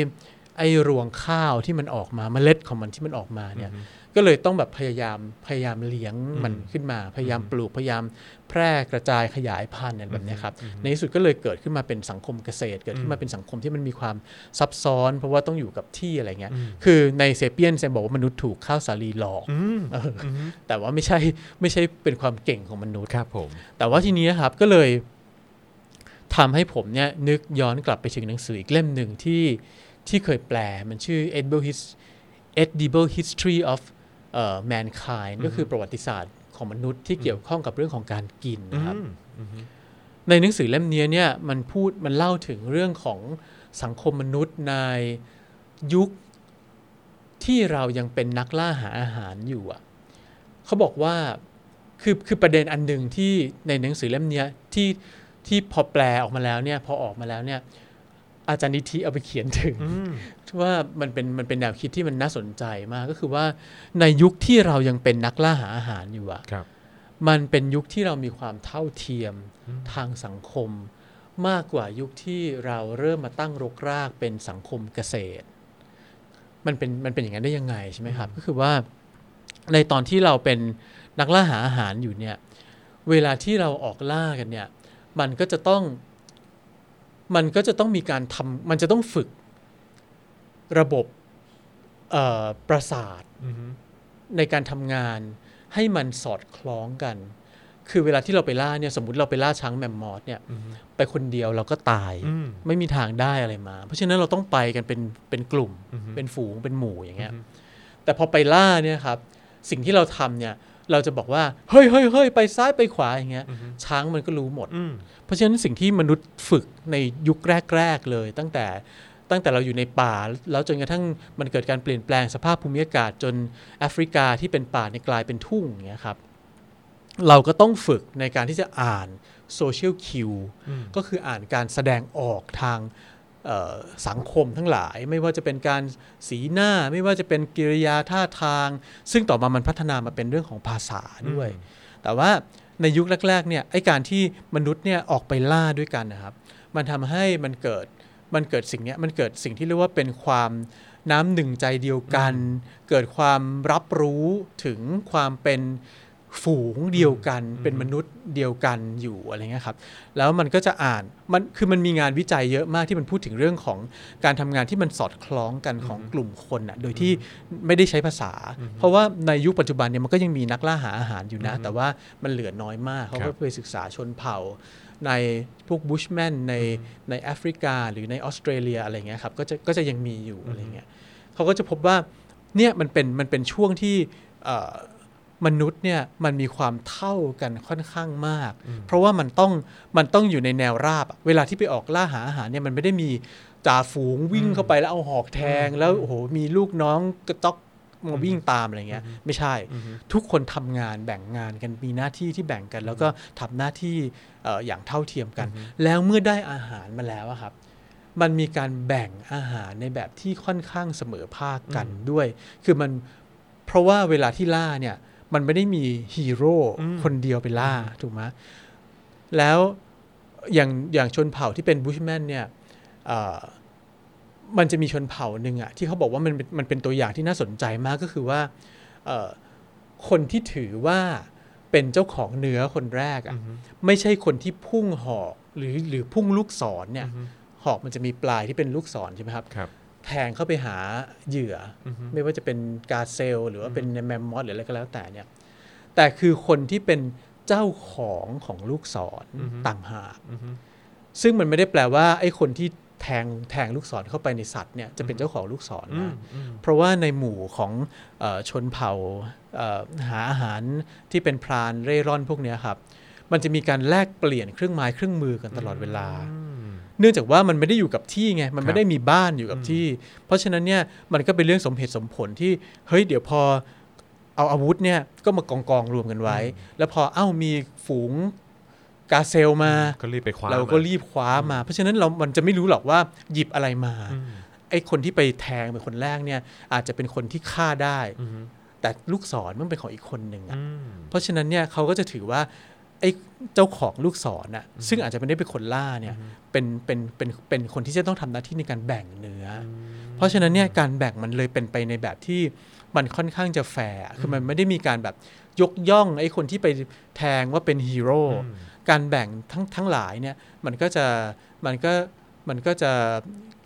ไอ้รวงข้าวที่มันออกมาเมล็ดของมันที่มันออกมาเนี่ย ก็เลยต้องแบบพยายามพยายามเลี้ยงมันขึ้นมา พยายามปลูกพยายามแพร่กระจายขยายพันธุ์อะไรแบบเนี้ยครับในที่สุดก็เลยเกิดขึ้นมาเป็นสังคมเกษตร เกิดขึ้นมาเป็นสังคมที่มันมีความซับซ้อน เพราะว่าต้องอยู่กับที่อะไรเงี้ยคือในเซเปียนเซบอกว่ามนุษย์ถูกข้าวสาลีหลอกเอออแต่ว่าไม่ใช่ไม่ใช่เป็นความเก่งของมนุษย์ครับผมแต่ว่าทีนี้นะครับก็เลยทำให้ผมเนี่ยนึกย้อนกลับไปถึงหนังสืออีกเล่มหนึ่งที่ที่เคยแปลมันชื่อ Edible, His- Edible History of เอ่อ Mankind ก็คือประวัติศาสตร์ของมนุษย์ที่เกี่ยวข้องกับเรื่องของการกินนะครับในหนังสือเล่มนี้เนี่ยมันพูดมันเล่าถึงเรื่องของสังคมมนุษย์ในยุคที่เรายังเป็นนักล่าหาอาหารอยู่อะเขาบอกว่าคือคือประเด็นอันหนึ่งที่ในหนังสือเล่มนี้ที่ที่พอแปลออกมาแล้วเนี่ยพอออกมาแล้วเนี่ย อาจารย์นิธิเอาไปเขียนถึงว่ามันเป็นมันเป็นแนวคิดที่มันน่าสนใจมากก็คือว่าในยุคที่เรายังเป็นนักล่าหาอาหารอยู่อะครับมันเป็นยุคที่เรามีความเท่าเทียมทางสังคม มากกว่ายุคที่เราเริ่มมาตั้งรกรากเป็นสังคมเกษตร มันเป็นมันเป็นอย่างนั้นได้ยังไงใช่ไหมครับ ก็คือว่าในตอนที่เราเป็นนักล่าหาอาหารอยู่เนี่ย เวลาที่เราออกล่ากันเนี่ย มันก็จะต้อง มันก็จะต้องมีการทำมันจะต้องฝึกระบบเอ่อประสาทอือฮึในการทำงานให้มันสอดคล้องกัน คือเวลาที่เราไปล่าเนี่ยสมมติเราไปล่าช้างแมมมอสเนี่ยอือฮึไปคนเดียวเราก็ตายอืมไม่มีทางได้อะไรมา เพราะฉะนั้นเราต้องไปกันเป็นเป็นกลุ่มอือฮึเป็นฝูงเป็นหมู่อย่างเงี้ยอือฮึแต่พอไปล่าเนี่ยครับสิ่งที่เราทำเนี่ย เราจะบอกว่า เฮ้ยเฮ้ยเฮ้ยไปซ้ายไปขวาอย่างเงี้ยอือฮึช้างมันก็รู้หมดอืมเพราะฉะนั้นสิ่งที่มนุษย์ฝึกในยุคแรก ๆ เลย ตั้งแต่ตั้งแต่เราอยู่ในป่า แล้วจนกระทั่งมันเกิดการเปลี่ยนแปลงสภาพภูมิอากาศจนแอฟริกาที่เป็นป่าเนี่ยกลายเป็นทุ่งอย่างเงี้ยครับเราก็ต้องฝึกในการที่จะอ่านโซเชียลคิวอืมก็คืออ่านการแสดงออกทางเอ่อ สังคมทั้งหลาย ไม่ว่าจะเป็นการสีหน้า ไม่ว่าจะเป็นกิริยาท่าทาง ซึ่งต่อมามันพัฒนามาเป็นเรื่องของภาษาด้วย แต่ว่าในยุคแรกๆเนี่ยไอการที่มนุษย์เนี่ยออกไปล่าด้วยกันนะครับ มันทำให้มันเกิดมันเกิดสิ่งเนี้ยมันเกิดสิ่งที่เรียกว่าเป็นความน้ำหนึ่งใจเดียวกัน เกิดความรับรู้ถึงความเป็น ฝูงเดียวกันเป็นมนุษย์เดียวกันอยู่อะไรเงี้ยครับแล้วมันก็จะอ่านมันคือมันมีงานวิจัยเยอะมากที่มันพูดถึงเรื่องของการทำงานที่มันสอดคล้องกันของกลุ่มคนอะโดยที่ไม่ได้ใช้ภาษา เพราะว่าในยุคปัจจุบันเนี่ยมันก็ยังมีนักล่าหาอาหารอยู่นะ แต่ว่ามันเหลือน้อยมากเขาครัก็บไปศึกษาชนเผ่าในพวกบุชแมนในในแอฟริกา หรือในออสเตรเลียอะไรเงี้ยครับก็จะก็จะยังมีอยู่อะไรเงี้ยเขาก็จะพบว่าเนี่ยมันเป็นมันเป็นช่วงที่เอ่อ มนุษย์เนี่ยมันมีความเท่ากันค่อนข้างมาก เพราะว่ามันต้องมันต้องอยู่ในแนวราบอะเวลาที่ไปออกล่าหาอาหารเนี่ยมันไม่ได้มีจ่าฝูงวิ่งเข้าไปแล้วเอาหอกแทง แล้วโอ้โหมีลูกน้องกระต๊อกมาวิ่งตามอะไรเงี้ย ไม่ใช่ ทุกคนทำงานแบ่งงานกันมีหน้าที่ที่แบ่งกัน แล้วก็ทำหน้าที่เอ่ออย่างเท่าเทียมกัน แล้วเมื่อได้อาหารมาแล้วอะครับ มันมีการแบ่งอาหารในแบบที่ค่อนข้างเสมอภาคกันด้วย คือมันเพราะว่าเวลาที่ล่าเนี่ย มันไม่ได้มีฮีโร่คนเดียวไปล่าถูกไหมแล้วอย่างอย่างชนเผ่าที่เป็นบูชแมนเนี่ยเอ่อมันจะมีชนเผ่าหนึ่งอะที่เขาบอกว่ามันเป็นมันเป็นตัวอย่างที่น่าสนใจมากก็คือว่าเอ่อคนที่ถือว่าเป็นเจ้าของเนื้อคนแรกอะไม่ใช่คนที่พุ่งหอกหรือหรือพุ่งลูกศรเนี่ยหอกมันจะมีปลายที่เป็นลูกศรใช่ไหมครับครับ แทงเข้าไปหาเหยื่อออฮึไม่ว่าจะเป็นกาเซล หรือว่าเป็นแมมมอสหรืออะไรก็แล้วแต่เนี่ยแต่คือคนที่เป็นเจ้าของของลูกศรอือฮึต่างหากอือฮึซึ่งมันไม่ได้แปลว่าไอ้คนที่แทงแทงลูกศรเข้าไปในสัตว์เนี่ยจะเป็นเจ้าของลูกศรอืมนะอืมเพราะว่าในหมู่ของเออชนเผ่าเอ่อหาอาหารที่เป็นพรานเร่ร่อนพวกเนี้ยครับ มันจะมีการแลกเปลี่ยนเครื่องไม้เครื่องมือกันตลอดเวลาอืม เนื่องจากว่ามันไม่ได้อยู่กับที่ไงมันครัไม่บได้มีบ้านอยู่กับที่ เพราะฉะนั้นเนี่ยมันก็เป็นเรื่องสมเหตุสมผลที่เฮ้ยเดี๋ยวพอเอาอาวุธเนี่ยก็มากองกองๆรวมกันไว้ แล้วพอเอ้ามีฝูงกาเซลมาก็รีบไปคว้าเราก็มรีบคว้ามา เพราะฉะนั้นเรา มันจะไม่รู้หรอกว่าหยิบอะไรมาอืมไอ้คนที่ไปแทงเป็นคนแรกเนี่ยอาจจะเป็นคนที่ฆ่าได้อืมแต่ลูกศรมันเป็นของอีกคนหนึ่งอะอืมเพราะฉะนั้นเนี่ยเขาก็จะถือว่า ไอ้เจ้าของลูกศรน่ะซึ่งอาจจะไม่ได้เป็นคนล่าเนี่ยเป็นเป็นเป็นเป็นคนที่จะต้องทำหน้าที่ในการแบ่งเนื้ออเพราะฉะนั้นเนี่ยการแบ่งมันเลยเป็นไปในแบบที่มันค่อนข้างจะแฟร์คือมันไม่ได้มีการแบบยกย่องไอ้คนที่ไปแทงว่าเป็นฮีโร่การแบ่งทั้งทั้งหลายเนี่ยมันก็จะมันก็มันก็จะ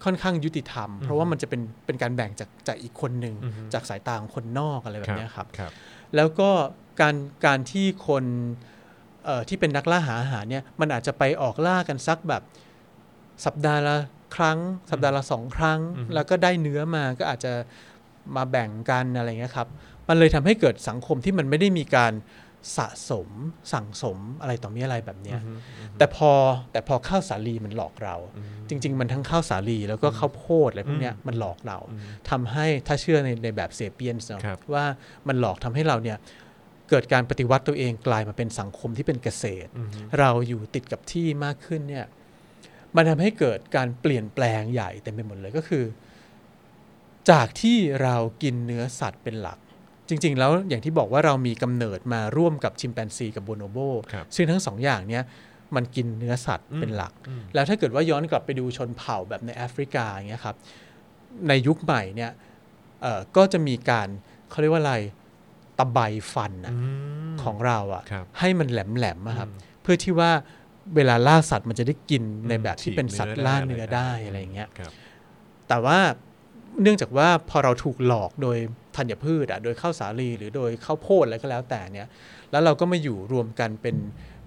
ค่อนข้างยุติธรรม เพราะว่ามันจะเป็นเป็นการแบ่งจากจากอีกคนหนึ่งอือฮึจากสายตาของคนนอกอะไรแบบเนี้ยครับครับ แล้วก็การการที่คนเอ่อ ที่เป็นนักล่าหาอาหารเนี่ยมันอาจจะไปออกล่ากันสักแบบสัปดาห์ละครั้ง สัปดาห์ละสองครั้งอือฮึแล้วก็ได้เนื้อมาก็อาจจะมาแบ่งกันอะไรเงี้ยครับ มันเลยทำให้เกิดสังคมที่มันไม่ได้มีการสะสมสั่งสมอะไรต่อมีอะไรแบบเนี้ยแต่พอแต่พอข้าวสาลีมันหลอกเรา จริง ๆ มันทั้งข้าวสาลีแล้วก็ข้าวโพดอะไรพวกเนี้ยมันหลอกเราทำให้ถ้าเชื่อในในแบบเซเปียนส์เนาะครับว่ามันหลอกทำให้เราเนี่ย เกิดการปฏิวัติตัวเองกลายมาเป็นสังคมที่เป็นเกษตร เราอยู่ติดกับที่มากขึ้นเนี่ยมันทำให้เกิดการเปลี่ยนแปลงใหญ่เต็มไปหมดเลยก็คือ จากที่เรากินเนื้อสัตว์เป็นหลัก จริง ๆ แล้วอย่างที่บอกว่าเรามีกำเนิดมาร่วมกับชิมแปนซีกับโบโนโบครับซึ่งทั้งสองอย่างเนี้ยมันกินเนื้อสัตว์เป็นหลัก แล้วถ้าเกิดว่าย้อนกลับไปดูชนเผ่าแบบในแอฟริกาอย่างเงี้ยครับในยุคใหม่เนี่ยเอ่อก็จะมีการเขาเรียกว่าอะไร ตะไบฟันน่ะของเราอะครับให้มันแหลมๆอะครับ เพื่อที่ว่าเวลาล่าสัตว์มันจะได้กินในแบบที่เป็นสัตว์ล่าเนื้อได้อะไรอย่างเงี้ยครับแต่ว่าเนื่องจากว่าพอเราถูกหลอกโดยธัญพืชอะโดยข้าวสาลีหรือโดยข้าวโพดอะไรก็แล้วแต่เนี่ย แล้วเราก็มาอยู่รวมกันเป็น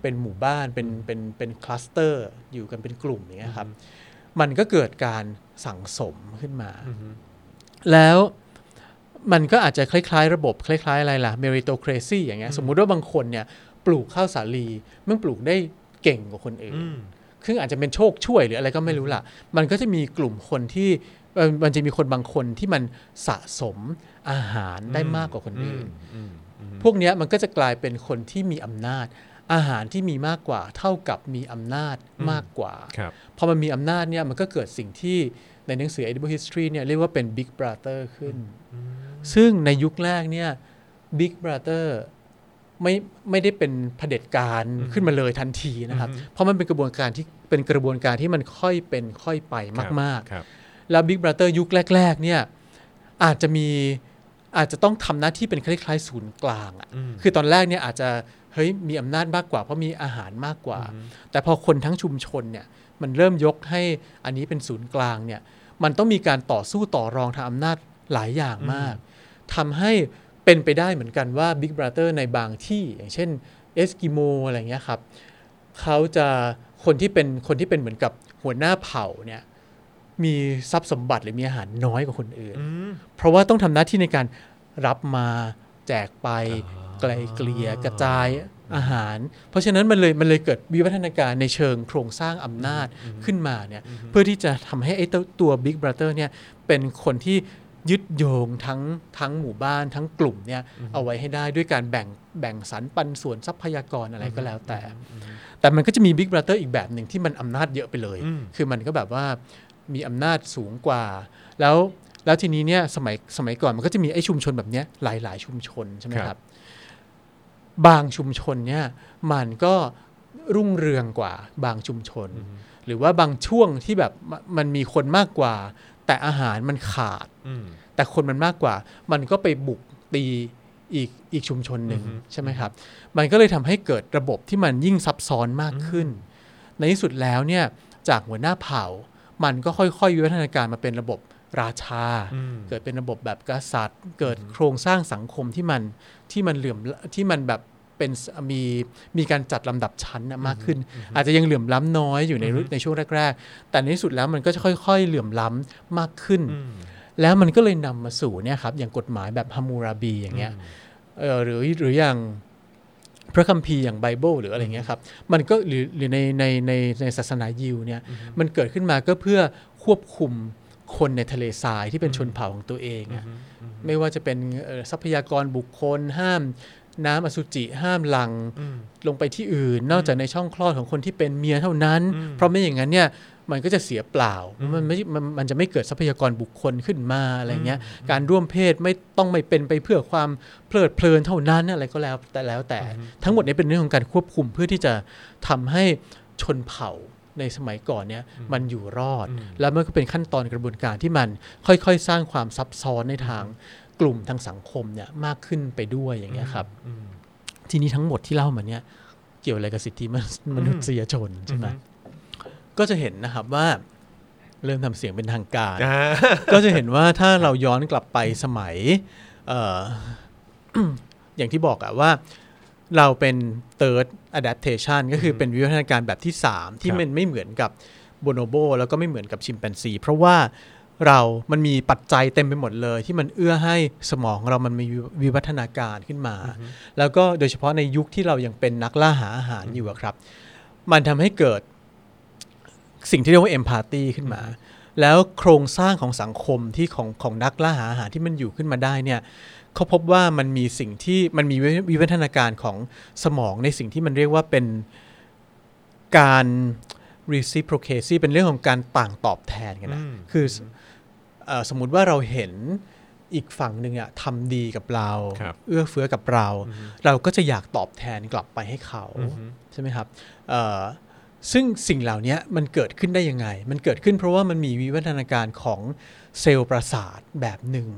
เป็นหมู่บ้านเป็นเป็นเป็น cluster อยู่กันเป็นกลุ่มอย่างเงี้ยครับ มันก็เกิดการสั่งสมขึ้นมา แล้ว มันก็อาจจะคล้ายๆ ระบบคล้าย ๆ อะไรล่ะ meritocracy อย่างเงี้ยสมมุติว่าบางคนเนี่ยปลูกข้าวสาลีมันปลูกได้เก่งกว่าคนอื่นซึ่งอาจจะเป็นโชคช่วยหรืออะไรก็ไม่รู้ล่ะ มันก็จะมีกลุ่มคนที่เอ่อมันจะมีคนบางคนที่มันสะสมอาหารได้มากกว่าคนอื่น พวกเนี้ยมันก็จะกลายเป็นคนที่มีอำนาจ อาหารที่มีมากกว่า เท่ากับมีอำนาจมากกว่าครับพอมันมีอำนาจเนี่ยมันก็เกิดสิ่งที่ในหนังสือ Edible History เนี่ยเรียกว่าเป็น Big Brother ขึ้น ซึ่งในยุคแรกเนี่ย Big Brother ไม่ไม่ได้เป็นเผด็จการขึ้นมาเลยทันทีนะครับ เพราะมันเป็นกระบวนการที่เป็นกระบวนการที่มันค่อยเป็นค่อยไปมากครับๆแล้ว Big Brother ยุคแรก ๆ เนี่ยอาจจะมีอาจจะต้องทำหน้าที่เป็นคล้ายๆศูนย์กลางอะอืมคือตอนแรกเนี่ยอาจจะเฮ้ยมีอำนาจมากกว่าเพราะมีอาหารมากกว่า แต่พอคนทั้งชุมชนเนี่ยมันเริ่มยกให้อันนี้เป็นศูนย์กลางเนี่ยมันต้องมีการต่อสู้ต่อรองทางอำนาจหลายอย่างมาก ทำให้เป็นไปได้เหมือนกันว่า Big Brother ในบางที่ อย่างเช่นเอสกิโมอะไรเงี้ยครับเขาจะคนที่เป็นคนที่เป็นเหมือนกับหัวหน้าเผ่าเนี่ยมีทรัพย์สมบัติหรือมีอาหารน้อยกว่าคนอื่น เพราะว่าต้องทำหน้าที่ในการรับมาแจกไปไกลเกลี่ยกระจายอาหาร เพราะฉะนั้นมันเลยมันเลยเกิดวิวัฒนาการในเชิงโครงสร้างอำนาจขึ้นมาเนี่ยเพื่อที่จะทำให้ไอ้ตัวตัว Big Brother เนี่ยเป็นคนที่ ยึดโยงทั้งทั้งหมู่บ้านทั้งกลุ่มเนี่ยเอาไว้ให้ได้ด้วยการแบ่งแบ่งสรรปันส่วนทรัพยากรอะไรก็แล้วแต่ แต่มันก็จะมี Big Brother อีกแบบหนึ่งที่มันอำนาจเยอะไปเลยอืมคือมันก็แบบว่ามีอำนาจสูงกว่า แล้วแล้วทีนี้เนี่ยสมัยสมัยก่อนมันก็จะมีไอ้ชุมชนแบบเนี้ยหลายๆชุมชนใช่ไหมครับครับ บางชุมชนเนี่ยมันก็รุ่งเรืองกว่าบางชุมชน หรือว่าบางช่วงที่แบบมมันมีคนมากกว่า แต่อาหารมันขาดอืมแต่คนมันมากกว่า มันก็ไปบุกตีอีกอีกชุมชนหนึ่งอือฮึใช่ไหมครับ มันก็เลยทำให้เกิดระบบที่มันยิ่งซับซ้อนมากขึ้น ในที่สุดแล้วเนี่ยจากหัวหน้าเผ่า มันก็ค่อยๆวิวัฒนาการมาเป็นระบบราชาอืมเกิดเป็นระบบแบบกษัตริย์ เกิดโครงสร้างสังคมที่มันที่มันเหลื่อมที่มันแบบ เป็นมีมีการจัดลำดับชั้นน่ะมากขึ้น อาจจะยังเหลื่อมล้ำน้อยอยู่ในรุ่นในช่วงแรก ๆ แต่ในที่สุดแล้วมันก็จะค่อย ๆ เหลื่อมล้ำมากขึ้นอืมแล้วมันก็เลยนำมาสู่เนี่ยครับอย่างกฎหมายแบบฮัมมูราบีอย่างเงี้ยเออหรือหรืออย่างพระคัมภีร์อย่างไบเบิลหรืออะไรเงี้ยครับมันก็หรือหรือในในในในศาสนายิวเนี่ยมันเกิดขึ้นมาก็เพื่อควบคุมคนในทะเลทรายที่เป็นชนเผ่าของตัวเองอะไม่ว่าจะเป็นเอ่อทรัพยากรบุคคลห้าม น้ำอสุจิห้ามหลังลงไปที่อื่น นอกจากในช่องคลอดของคนที่เป็นเมียเท่านั้น เพราะไม่อย่างนั้นเนี่ยมันก็จะเสียเปล่า มันไม่มันมันจะไม่เกิดทรัพยากรบุคคลขึ้นมาอะไรเงี้ย การร่วมเพศไม่ต้องไม่เป็นไปเพื่อความเพลิดเพลินเท่านั้นอะไรก็แล้วแต่แล้วแต่ ทั้งหมดนี้เป็นเรื่องของการควบคุมเพื่อที่จะทำให้ชนเผ่าในสมัยก่อนเนี่ยมันอยู่รอด แล้วมันก็เป็นขั้นตอนกระบวนการที่มันค่อยๆ สร้างความซับซ้อนในทาง กลุ่มทางสังคมเนี่ยมากขึ้นไปด้วยอย่างเงี้ยครับทีนี้ทั้งหมดที่เล่ามาเนี่ยเกี่ยวอะไรกับสิทธิมนุษมนุษยชนใช่ไหมก็จะเห็นนะครับว่า เริ่มทำเสียงเป็นทางการอ่าก็จะเห็นว่าถ้าเราย้อนกลับไปสมัยเอ่ออย่างที่บอกอะว่าเราเป็น third adaptation ก็คือเป็นวิวัฒนาการแบบที่ 3 ที่ครับมันไม่เหมือนกับโบโนโบแล้วก็ไม่เหมือนกับชิมแปนซี เพราะว่า เรามันมีปัจจัยเต็มไปหมดเลย ที่มันเอื้อให้สมองเรามันมีวิวัฒนาการขึ้นมา แล้วก็โดยเฉพาะในยุคที่เรายังเป็นนักล่าหาอาหารอยู่อะครับ มันทำให้เกิดสิ่งที่เรียกว่าเอมพัตตีขึ้นมา แล้วโครงสร้างของสังคมที่ของของนักล่าหาอาหารที่มันอยู่ขึ้นมาได้เนี่ยเขาพบว่ามันมีสิ่งที่มันมีวิวัฒนาการของสมองในสิ่งที่มันเรียกว่าเป็นการ reciprocity เป็นเรื่องของการต่างตอบแทนกันนะอืมคือเออ สมมุติว่าเราเห็นอีกฝั่งหนึ่งอะทำดีกับเราครับเอื้อเฟื้อกับเรา เราก็จะอยากตอบแทนกลับไปให้เขาอือฮึใช่ไหมครับเอ่อซึ่งสิ่งเหล่านี้มันเกิดขึ้นได้ยังไง มันเกิดขึ้นเพราะว่ามันมีวิวัฒนาการของเซลล์ประสาทแบบหนึ่ง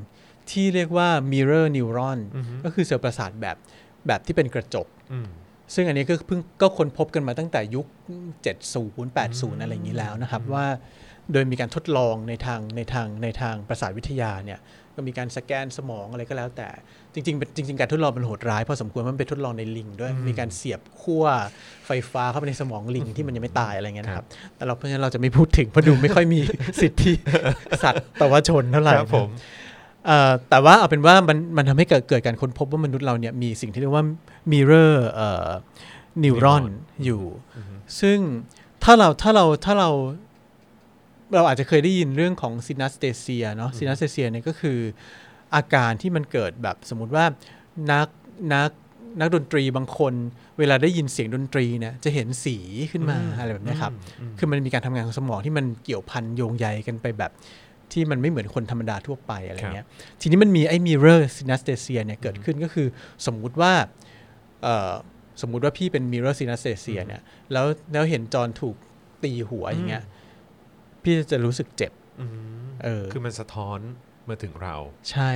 ที่เรียกว่า mirror neuron ก็คือเซลล์ประสาทแบบแบบที่เป็นกระจกอืมซึ่งอันนี้ก็เพิ่งก็ค้นพบกันมาตั้งแต่ยุค 70 80 อะไรอย่างนี้แล้วนะครับว่า โดยมีการทดลองในทางในทางในทางประสาทวิทยาเนี่ยก็มีการสแกนสมองอะไรก็แล้วแต่ จริงๆเป็นจริงๆการทดลองเป็นโหดร้ายพอสมควรมันเป็นทดลองในลิงด้วยมีการเสียบขั้วไฟฟ้าเข้าไปในสมองลิงที่มันยังไม่ตายอะไรเงี้ยนะครับแต่เราเพราะฉะนั้นเราจะไม่พูดถึงเพราะดูไม่ค่อยมีสิทธิสัตว์ตวชนเท่าไหร่ครับผมเอ่อแต่ว่าเอาเป็นว่ามันมันทำให้เกิดเกิดการค้นพบว่ามนุษย์เราเนี่ยมีสิ่งที่เรียกว่า mirror เอ่อ neuron อยู่ ซึ่งถ้าเราถ้าเราถ้าเรา เราอาจจะเคยได้ยินเรื่องของ synesthesia เนาะ synesthesia เนี่ยก็คืออาการที่มันเกิดแบบสมมุติว่านักนักนักดนตรีบางคนเวลาได้ยินเสียงดนตรีเนี่ยจะเห็นสีขึ้นมาอะไรแบบเนี้ยครับ คือมันมีการทำงานของสมองที่มันเกี่ยวพันโยงใยกันไปแบบที่มันไม่เหมือนคนธรรมดาทั่วไปอะไรเงี้ย ทีนี้มันมีไอ้ mirror synesthesia เนี่ยเกิดขึ้นก็คือสมมุติว่าเอ่อสมมุติว่าพี่เป็น mirror synesthesia เนี่ยแล้วแล้วเห็นจอนถูกตีหัวอย่างเงี้ย พี่จะรู้สึกเจ็บอืมเออคือมันสะท้อนมาถึงเรา ใช่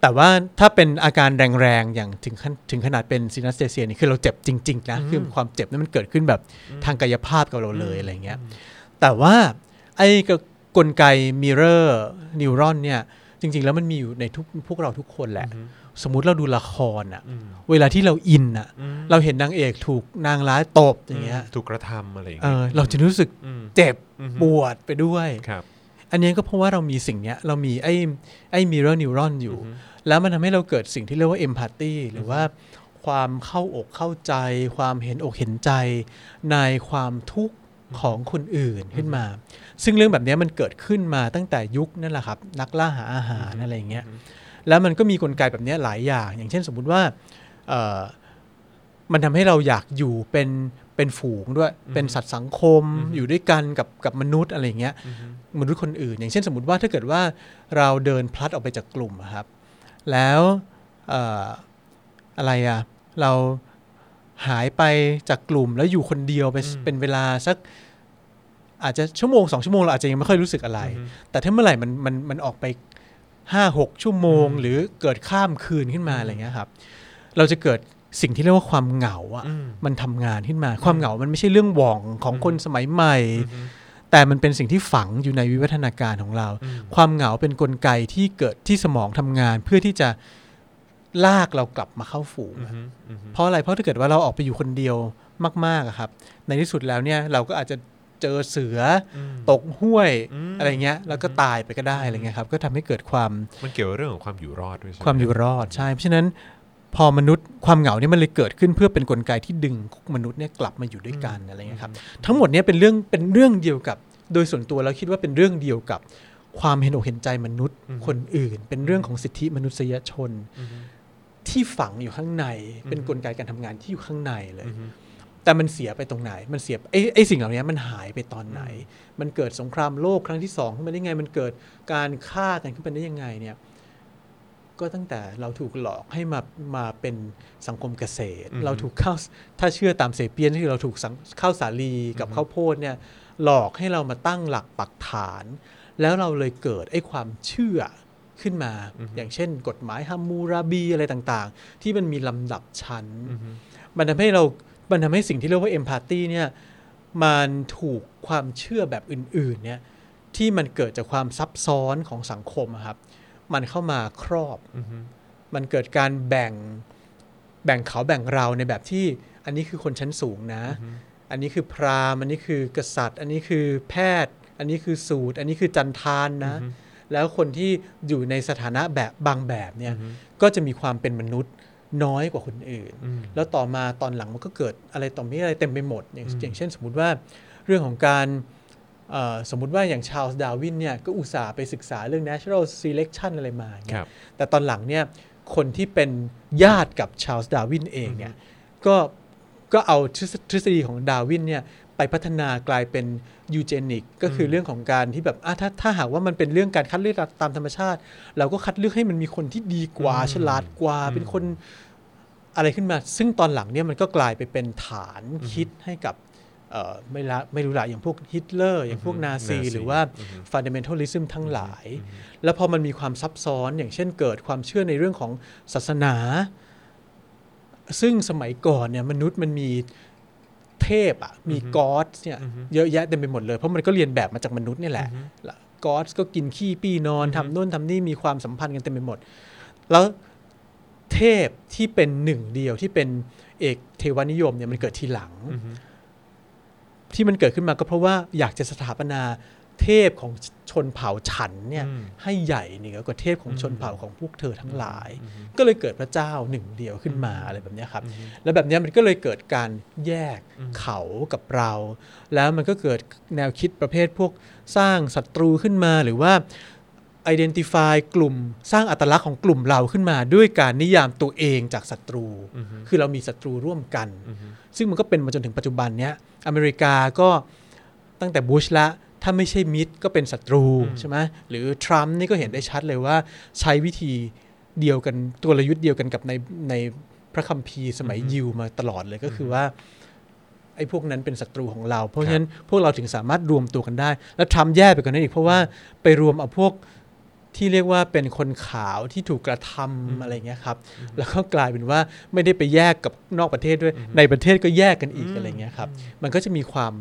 แต่ว่าถ้าเป็นอาการแรงๆ อย่างถึงขั้นถึงขนาดเป็น synesthesia นี่คือเราเจ็บจริงๆนะคือความเจ็บนั้นมันเกิดขึ้นแบบทางกายภาพกับเราเลยอะไรเงี้ยแต่ว่าไอ้กลไก mirror neuron เนี่ยจริง ๆ แล้วมันมีอยู่ในทุกพวกเราทุกคนแหละ สมมุติเราดูละครอะเวลาที่เราอินอะเราเห็นนางเอกถูกนางร้ายตบอย่างเงี้ย ถูกกระทำอะไรอย่างเอเงี้ยอเราจะรู้สึกมเจ็บอือฮึปวดไปด้วยครับ อันนี้ก็เพราะว่าเรามีสิ่งเนี้ย เรามีไอ้ไอ้ mirror neuron อยู่ แล้วมันทำให้เราเกิดสิ่งที่เรียกว่า empathy หรือว่าความเข้าอกเข้าใจ ความเห็นอกเห็นใจ ในความทุกข์ของคนอื่นขึ้นมา ซึ่งเรื่องแบบเนี้ยมันเกิดขึ้นมาตั้งแต่ยุคนั่นแหละครับ นักล่าหาอาหารอะไรอย่างเงี้ย แล้วมันก็มีกลไกแบบเนี้ยหลายอย่าง อย่างเช่นสมมุติว่าเอ่อมันทำให้เราอยากอยู่เป็นเป็นฝูงด้วย เป็นสัตว์สังคมอยู่ด้วยกันกับกับมนุษย์อะไรอย่างเงี้ยมนุษย์คนอื่น อย่างเช่นสมมติว่าถ้าเกิดว่าเราเดินพลัดออกไปจากกลุ่มอะครับ แล้วเอ่ออะไรอะเราหายไปจากกลุ่มแล้วอยู่คนเดียวไปเป็นเวลาสักอาจจะชั่วโมงสองชั่วโมงเราอาจจะยังไม่ค่อยรู้สึกอะไร แต่ถ้าเมื่อไหร่มันมันมันออกไป ห้าหกชั่วโมง หรือเกิดข้ามคืนขึ้นมาอะไรเงี้ยครับ เราจะเกิดสิ่งที่เรียกว่าความเหงาอะมันทำงานขึ้นมา ความเหงามันไม่ใช่เรื่องหว่องของคนสมัยใหม่ แต่มันเป็นสิ่งที่ฝังอยู่ในวิวัฒนาการของเรา ความเหงาเป็นนกลไกที่เกิดที่สมองทำงาน เพื่อที่จะลากเรากลับมาเข้าฝูงอะเพราะอะไรเพราะถ้าเกิดว่าเราออกไปอยู่คนเดียวมากๆอะครับ ในที่สุดแล้วเนี่ยเราก็อาจจะ เจอเสืออตกห้วยอะไรเงี้ยแล้วก็ตายไปก็ได้อะไรเงี้ยครับก็ทำให้เกิดความมันเกี่ยวกับเรื่องของความอยู่รอดด้วยใช่ไหความอยู่รอดใช่เพราะฉะนั้นพอมนุษย์ความเหงาเนี่ยมันเลยเกิดขึ้นเพื่อเป็นนกลไกที่ดึงมนุษย์เนี่ยกลับมาอยู่ด้วยกันอะไรเงี้ยครับทั้งหมดเนี่ยเป็นเรื่องเป็นเรื่องเดียวกับ โดยส่วนตัวแล้วคิดว่าเป็นเรื่องเดียวกับความเห็นอกเห็นใจมนุษย์คนอื่น เป็นเรื่องของสิทธิมนุษยชนที่ฝังอยู่ข้างใน เป็นกลไกการทำงานที่อยู่ข้างในเลย แต่มันเสียไปตรงไหน มันเสียไอ้ไอ้สิ่งเหล่านี้มันหายไปตอนไหน มันเกิดสงครามโลกครั้งที่สองขึ้นมาได้ไง มันเกิดการฆ่ากันขึ้นมาได้ยังไงเนี่ย ก็ตั้งแต่เราถูกหลอกให้มามาเป็นสังคมเกษตร เราถูกเข้าถ้าเชื่อตามเซเปียนที่เราถูกสังข้าวสาลีกับข้าวโพดเนี่ยหลอกให้เรามาตั้งหลักปักฐาน แล้วเราเลยเกิดไอ้ความเชื่อขึ้นมา อย่างเช่น กฎหมายฮัมมูราบีอะไรต่าง ๆ ที่มันมีลำดับชั้น มันทำให้เรา มันทำให้สิ่งที่เรียกว่าเอมพัตตีเนี่ยมันถูกความเชื่อแบบอื่นๆเนี่ยที่มันเกิดจากความซับซ้อนของสังคมอะครับ มันเข้ามาครอบมันเกิดการแบ่งแบ่งเขาแบ่งเราในแบบที่อันนี้คือคนชั้นสูงนะ อันนี้คือพราหมณ์ อันนี้คือกษัตริย์ อันนี้คือแพทย์ อันนี้คือสูตร อันนี้คือจันทานนะ แล้วคนที่อยู่ในสถานะแบบบางแบบเนี่ย ก็จะมีความเป็นมนุษย์ น้อยกว่าคนอื่น แล้วต่อมาตอนหลังมันก็เกิดอะไรต่อมีอะไรเต็มไปหมด อย่างอย่างเช่นสมมติว่าเรื่องของการเอ่อสมมุติว่าอย่างชาลส์ดาร์วินเนี่ยก็อุตส่าห์ไปศึกษาเรื่อง natural selection อะไรมาอย่างเงี้ยครับแต่ตอนหลังเนี่ยคนที่เป็นญาติกับชาลส์ดาร์วินเองเนี่ยก็ก็เอาทฤษทฤษฎีของดาร์วินเนี่ย ไปพัฒนากลายเป็น eugenic ก็คือเรื่องของการที่แบบอะถ้าถ้าหากว่ามันเป็นเรื่องการคัดเลือกตามธรรมชาติ เราก็คัดเลือกให้มันมีคนที่ดีกว่าฉลาดกว่าเป็นคนอะไรขึ้นมา ซึ่งตอนหลังเนี่ยมันก็กลายไปเป็นฐานคิดให้กับเอ่อไม่ละไม่รู้ละอย่างพวกฮิตเลอร์อย่างพวกนาซีนาซีหรือว่า fundamentalism ทั้งหลาย แล้วพอมันมีความซับซ้อนอย่างเช่นเกิดความเชื่อในเรื่องของศาสนา ซึ่งสมัยก่อนเนี่ยมนุษย์มันมี เทพอะมี god เนี่ยเยอะแยะเต็มไปหมดเลย เพราะมันก็เลียนแบบมาจากมนุษย์นี่แหละ god ก็กินขี้ปี้นอนทำนู่นทำนี่มีความสัมพันธ์กันเต็มไปหมด แล้วเทพที่เป็นหนึ่งเดียวที่เป็นเอกเทวานิยมเนี่ยมันเกิดทีหลัง ที่มันเกิดขึ้นมาก็เพราะว่าอยากจะสถาปนา เทพของชนเผ่าฉันเนี่ยให้ใหญ่เหนือกว่าเทพของชนเผ่าของพวกเธอทั้งหลาย ก็เลยเกิดพระเจ้าหนึ่งเดียวขึ้นมาอะไรแบบเนี้ยครับ แล้วแบบเนี้ยมันก็เลยเกิดการแยกเขากับเรา แล้วมันก็เกิดแนวคิดประเภทพวกสร้างศัตรูขึ้นมาหรือว่า identify กลุ่มสร้างอัตลักษณ์ของกลุ่มเราขึ้นมา ด้วยการนิยามตัวเองจากศัตรู คือเรามีศัตรูร่วมกัน ซึ่งมันก็เป็นมาจนถึงปัจจุบันเนี้ยอเมริกาก็ตั้งแต่บุชละ ถ้าไม่ใช่มิตรก็เป็นศัตรูใช่ไหมหรือทรัมป์นี่ก็เห็นได้ชัดเลยว่าใช้วิธีเดียวกันตัวลยุทธ์เดียวกันกับในในพระคัมภีร์สมัยยิวมาตลอดเลยก็คือว่าไอ้พวกนั้นเป็นศัตรูของเรา เพราะฉะนั้นพวกเราถึงสามารถรวมตัวกันได้ แล้วทรัมป์แย่ไปกว่านั้นอีกเพราะว่าไปรวมเอาพวกที่เรียกว่าเป็นคนขาวที่ถูกกระทำอะไรเงี้ยครับ แล้วก็กลายเป็นว่าไม่ได้ไปแยกกับนอกประเทศด้วย ในประเทศก็แยกกันอีกอะไรเงี้ยครับ มันก็จะมีความ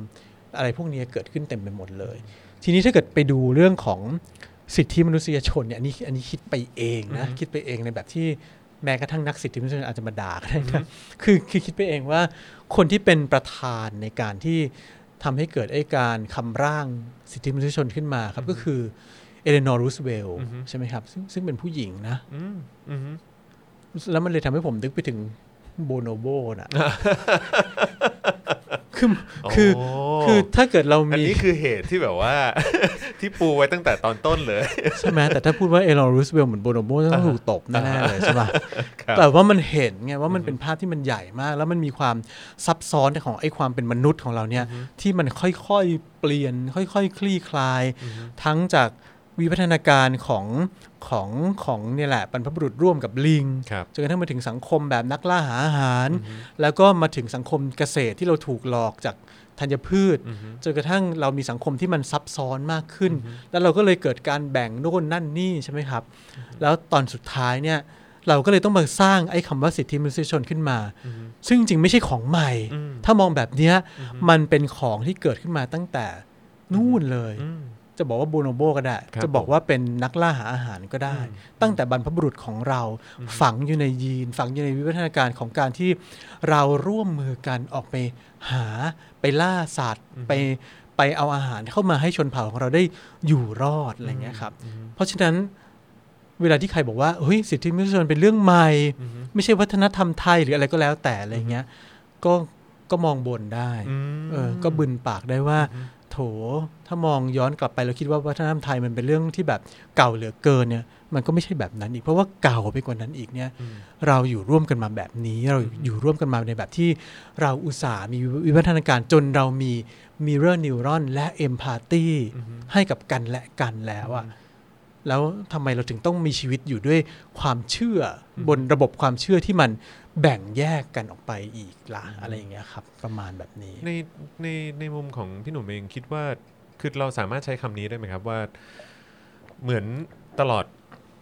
อะไรพวกนี้เกิดขึ้นเต็มไปหมดเลย ทีนี้ถ้าเกิดไปดูเรื่องของสิทธิมนุษยชนเนี่ยอันนี้อันนี้คิดไปเองนะคิดไปเองในแบบที่แม้กระทั่งนักสิทธิมนุษยชนอาจจะมาด่าก็ได้นะคือคือคิดไปเองว่าคนที่เป็นประธานในการที่ทำให้เกิดไอ้การคำร่างสิทธิมนุษยชนขึ้นมาครับก็คือเอเลนอร์รูสเวลต์ใช่ไหมครับ ซึ่งซึ่งเป็นผู้หญิงนะอืมอืมแล้วมันเลยทำให้ผมนึกไปถึงโบโนโบนะ คือคือโอ้คือถ้าเกิดเราอันมีนี้คือเหตุที่แบบว่า ที่ปูไว้ตั้งแต่ตอนต้นเลย ใช่ไหมแต่ถ้าพูดว่าเอเลนอร์รูสเวลต์เหมือนโบโนโบต้องถูกตบแน่ๆเลยใช่ป่ะครับแต่ว่ามันเห็นไงว่ามันเป็นภาพที่มันใหญ่มาก แล้วมันมีความซับซ้อนของไอ้ความเป็นมนุษย์ของเราเนี่ยที่มันค่อยๆเปลี่ยน ค่อยๆคลี่คลาย ทั้งจาก วิวัฒนาการของของของเนี่ยแหละบรรพบุรุษร่วมกับลิงครับจนกระทั่งมาถึงสังคมแบบนักล่าหาอาหาร แล้วก็มาถึงสังคมเกษตรที่เราถูกหลอกจากธัญพืชจนกระทั่งเรามีสังคมที่มันซับซ้อนมากขึ้น แล้วเราก็เลยเกิดการแบ่งโน่นนั่นนี่ใช่ไหมครับ แล้วตอนสุดท้ายเนี่ยเราก็เลยต้องมาสร้างไอ้คำว่าสิทธิมนุษยชนขึ้นมา ซึ่งจริงๆไม่ใช่ของใหม่ ถ้ามองแบบเนี้ยมันเป็นของที่เกิดขึ้นมาตั้งแต่นู่นเลยอืม จะบอกว่าโบโนโบก็ได้ครับจะบอกว่าเป็นนักล่าหาอาหารก็ได้ ตั้งแต่บรรพบุรุษของเราฝังอยู่ในยีน ฝังอยู่ในวิวัฒนาการของการที่เราร่วมมือกันออกไปหาไปล่าสัตว์ไปไปเอาอาหารเข้ามาให้ชนเผ่าของเราได้อยู่รอดอะไรเงี้ยครับ เพราะฉะนั้นเวลาที่ใครบอกว่าเฮ้ยสิทธิมนุษยชนเป็นเรื่องใหม่ ไม่ใช่วัฒนธรรมไทยหรืออะไรก็แล้วแต่อะไรเงี้ยก็ก็มองบนได้อืมเออก็บึนปากได้ว่า โถ ถ้ามองย้อนกลับไปเราคิดว่าวัฒนธรรมไทยมันเป็นเรื่องที่แบบเก่าเหลือเกินเนี่ยมันก็ไม่ใช่แบบนั้นอีกเพราะว่าเก่าไปกว่านั้นอีกเนี่ยเราอยู่ร่วมกันมาแบบนี้ เราอยู่ร่วมกันมาในแบบที่เราอุตส่าห์มีวิวัฒนาการจนเรามีมิเรอร์นิวรอนและเอมพาตีให้กับกันและกันแล้วอะ แล้วทำไมเราถึงต้องมีชีวิตอยู่ด้วยความเชื่อบนระบบความเชื่อที่มันแบ่งแยกกันออกไปอีกล่ะอะไรอย่างเงี้ยครับประมาณแบบนี้ ในในในมุมของพี่หนุ่มเองคิดว่าคือเราสามารถใช้คำนี้ได้ไหมครับว่า เหมือนตลอด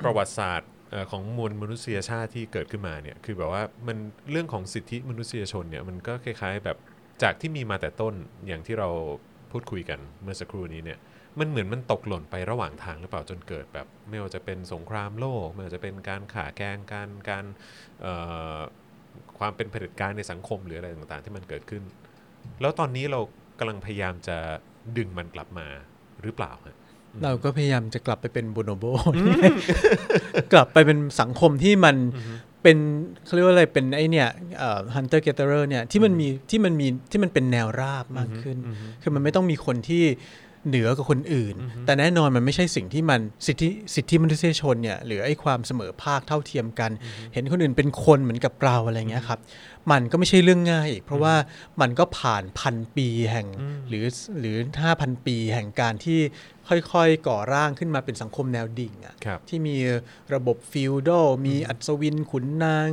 ประวัติศาสตร์ของมวลมนุษยชาติที่เกิดขึ้นมาเนี่ยคือแบบว่ามันเรื่องของสิทธิมนุษยชนเนี่ยมันก็คล้าย ๆ แบบจากที่มีมาแต่ต้นอย่างที่เราพูดคุยกันเมื่อสักครู่นี้เนี่ย มันเหมือนมันตกหล่นไประหว่างทางหรือเปล่าจนเกิดแบบ ไม่ว่าจะเป็นสงครามโลกไม่ว่าจะเป็นการข่าแกล้งการการเอ่อความเป็นเผด็จการในสังคมหรืออะไรต่างๆ ที่มันเกิดขึ้น แล้วตอนนี้เรากำลังพยายามจะดึงมันกลับมาหรือเปล่าฮะเราก็พยายามจะกลับไปเป็นบูโนโบกลับไปเป็นสังคมที่มันเป็นเขาเรียกว่าอะไรเป็นไอเนี่ย hunter-gatherer เนี่ยที่มันมีที่มันมีที่มันเป็นแนวราบมากขึ้น คือมันไม่ต้องมีคนที่ เหนือกว่าคนอื่น แต่แน่นอนมันไม่ใช่สิ่งที่มันสิทธิสิทธิมนุษยชนเนี่ยหรือไอ้ความเสมอภาคเท่าเทียมกัน เห็นคนอื่นเป็นคนเหมือนกับเราอะไรเงี้ยครับมันก็ไม่ใช่เรื่องง่ายอีก เพราะว่ามันก็ผ่านพันปีแห่งหรือหรือห้าพันปีแห่งการที่ค่อยๆ ก่อร่างขึ้นมาเป็นสังคมแนวดิ่งอะครับที่มีระบบฟิวดอลมีอัศวินขุนนาง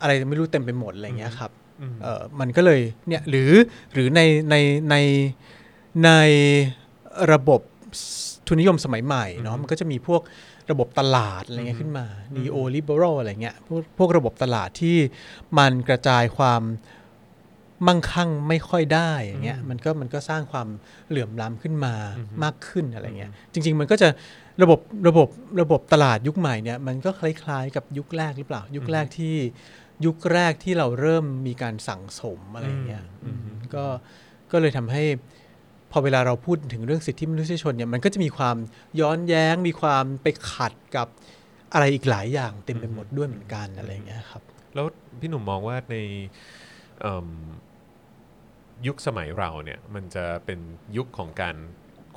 อะไรไม่รู้เต็มไปหมดอะไรเงี้ยครับเออมันก็เลยเนี่ยหรือหรือในในใน ในระบบทุนนิยมสมัยใหม่เนาะมันก็จะมีพวกระบบตลาดอะไรเงี้ยขึ้นมา neo liberal อะไรเงี้ยพวกพวกระบบตลาดที่มันกระจายความมั่งคั่งไม่ค่อยได้อย่างเงี้ยมันก็มันก็สร้างความเหลื่อมล้ำขึ้นมามากขึ้นอะไรเงี้ยจริง ๆ มันก็จะระบบระบบระบบตลาดยุคใหม่เนี่ยมันก็คล้าย ๆ กับยุคแรกหรือเปล่า ยุคแรกที่ยุคแรกที่เราเริ่มมีการสั่งสมอะไรเงี้ยอืมก็ก็เลยทำให้ พอเวลาเราพูดถึงเรื่องสิทธิมนุษยชนเนี่ยมันก็จะมีความย้อนแย้งมีความไปขัดกับอะไรอีกหลายอย่างเต็มไปหมดด้วยเหมือนกันอะไรอย่างเงี้ยครับ แล้วพี่หนุ่มมองว่าในยุคสมัยเราเนี่ยมันจะเป็นยุคของการ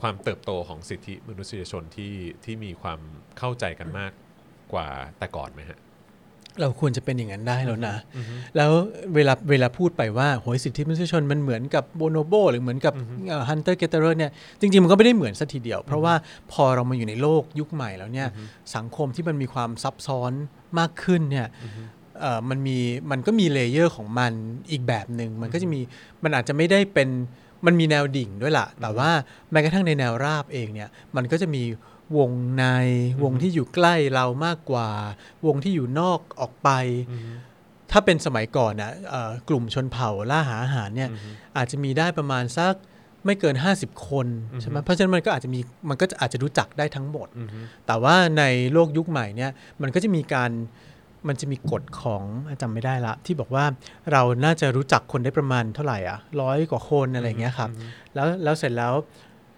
ความเติบโตของสิทธิมนุษยชนที่ที่มีความเข้าใจกันมากกว่าแต่ก่อนไหมฮะ เราควรจะเป็นอย่างนั้นได้แล้วนะ แล้วเวลาเวลาพูดไปว่าโหยสิทธิมนุษยชนมันเหมือนกับโบโนโบหรือเหมือนกับ hunter-gatherer เนี่ยจริง ๆ มันก็ไม่ได้เหมือนซะทีเดียว เพราะว่าพอเรามาอยู่ในโลกยุคใหม่แล้วเนี่ยสังคมที่มันมีความซับซ้อนมากขึ้นเนี่ยเอ่อมันมีมันก็มี layer ของมันอีกแบบหนึ่งมันก็จะมีมันอาจจะไม่ได้เป็นมันมีแนวดิ่งด้วยล่ะ แต่ว่าแม้กระทั่งในแนวราบเองเนี่ยมันก็จะมี วงในวงที่อยู่ใกล้เรามากกว่า วงที่อยู่นอกออกไป ถ้าเป็นสมัยก่อนนะเอ่อกลุ่มชนเผ่าล่าหาอาหารเนี่ยอาจจะมีได้ประมาณสักไม่เกิน 50 คนใช่ไหมเพราะฉะนั้นมันก็อาจจะมีมันก็อาจจะรู้จักได้ทั้งหมด แต่ว่าในโลกยุคใหม่เนี่ยมันก็จะมีการมันจะมีกฎของจำไม่ได้ละ ที่บอกว่าเราน่าจะรู้จักคนได้ประมาณเท่าไหร่อะร้อยกว่าคนอะไรอย่างเงี้ยครับแล้วแล้วเสร็จแล้ว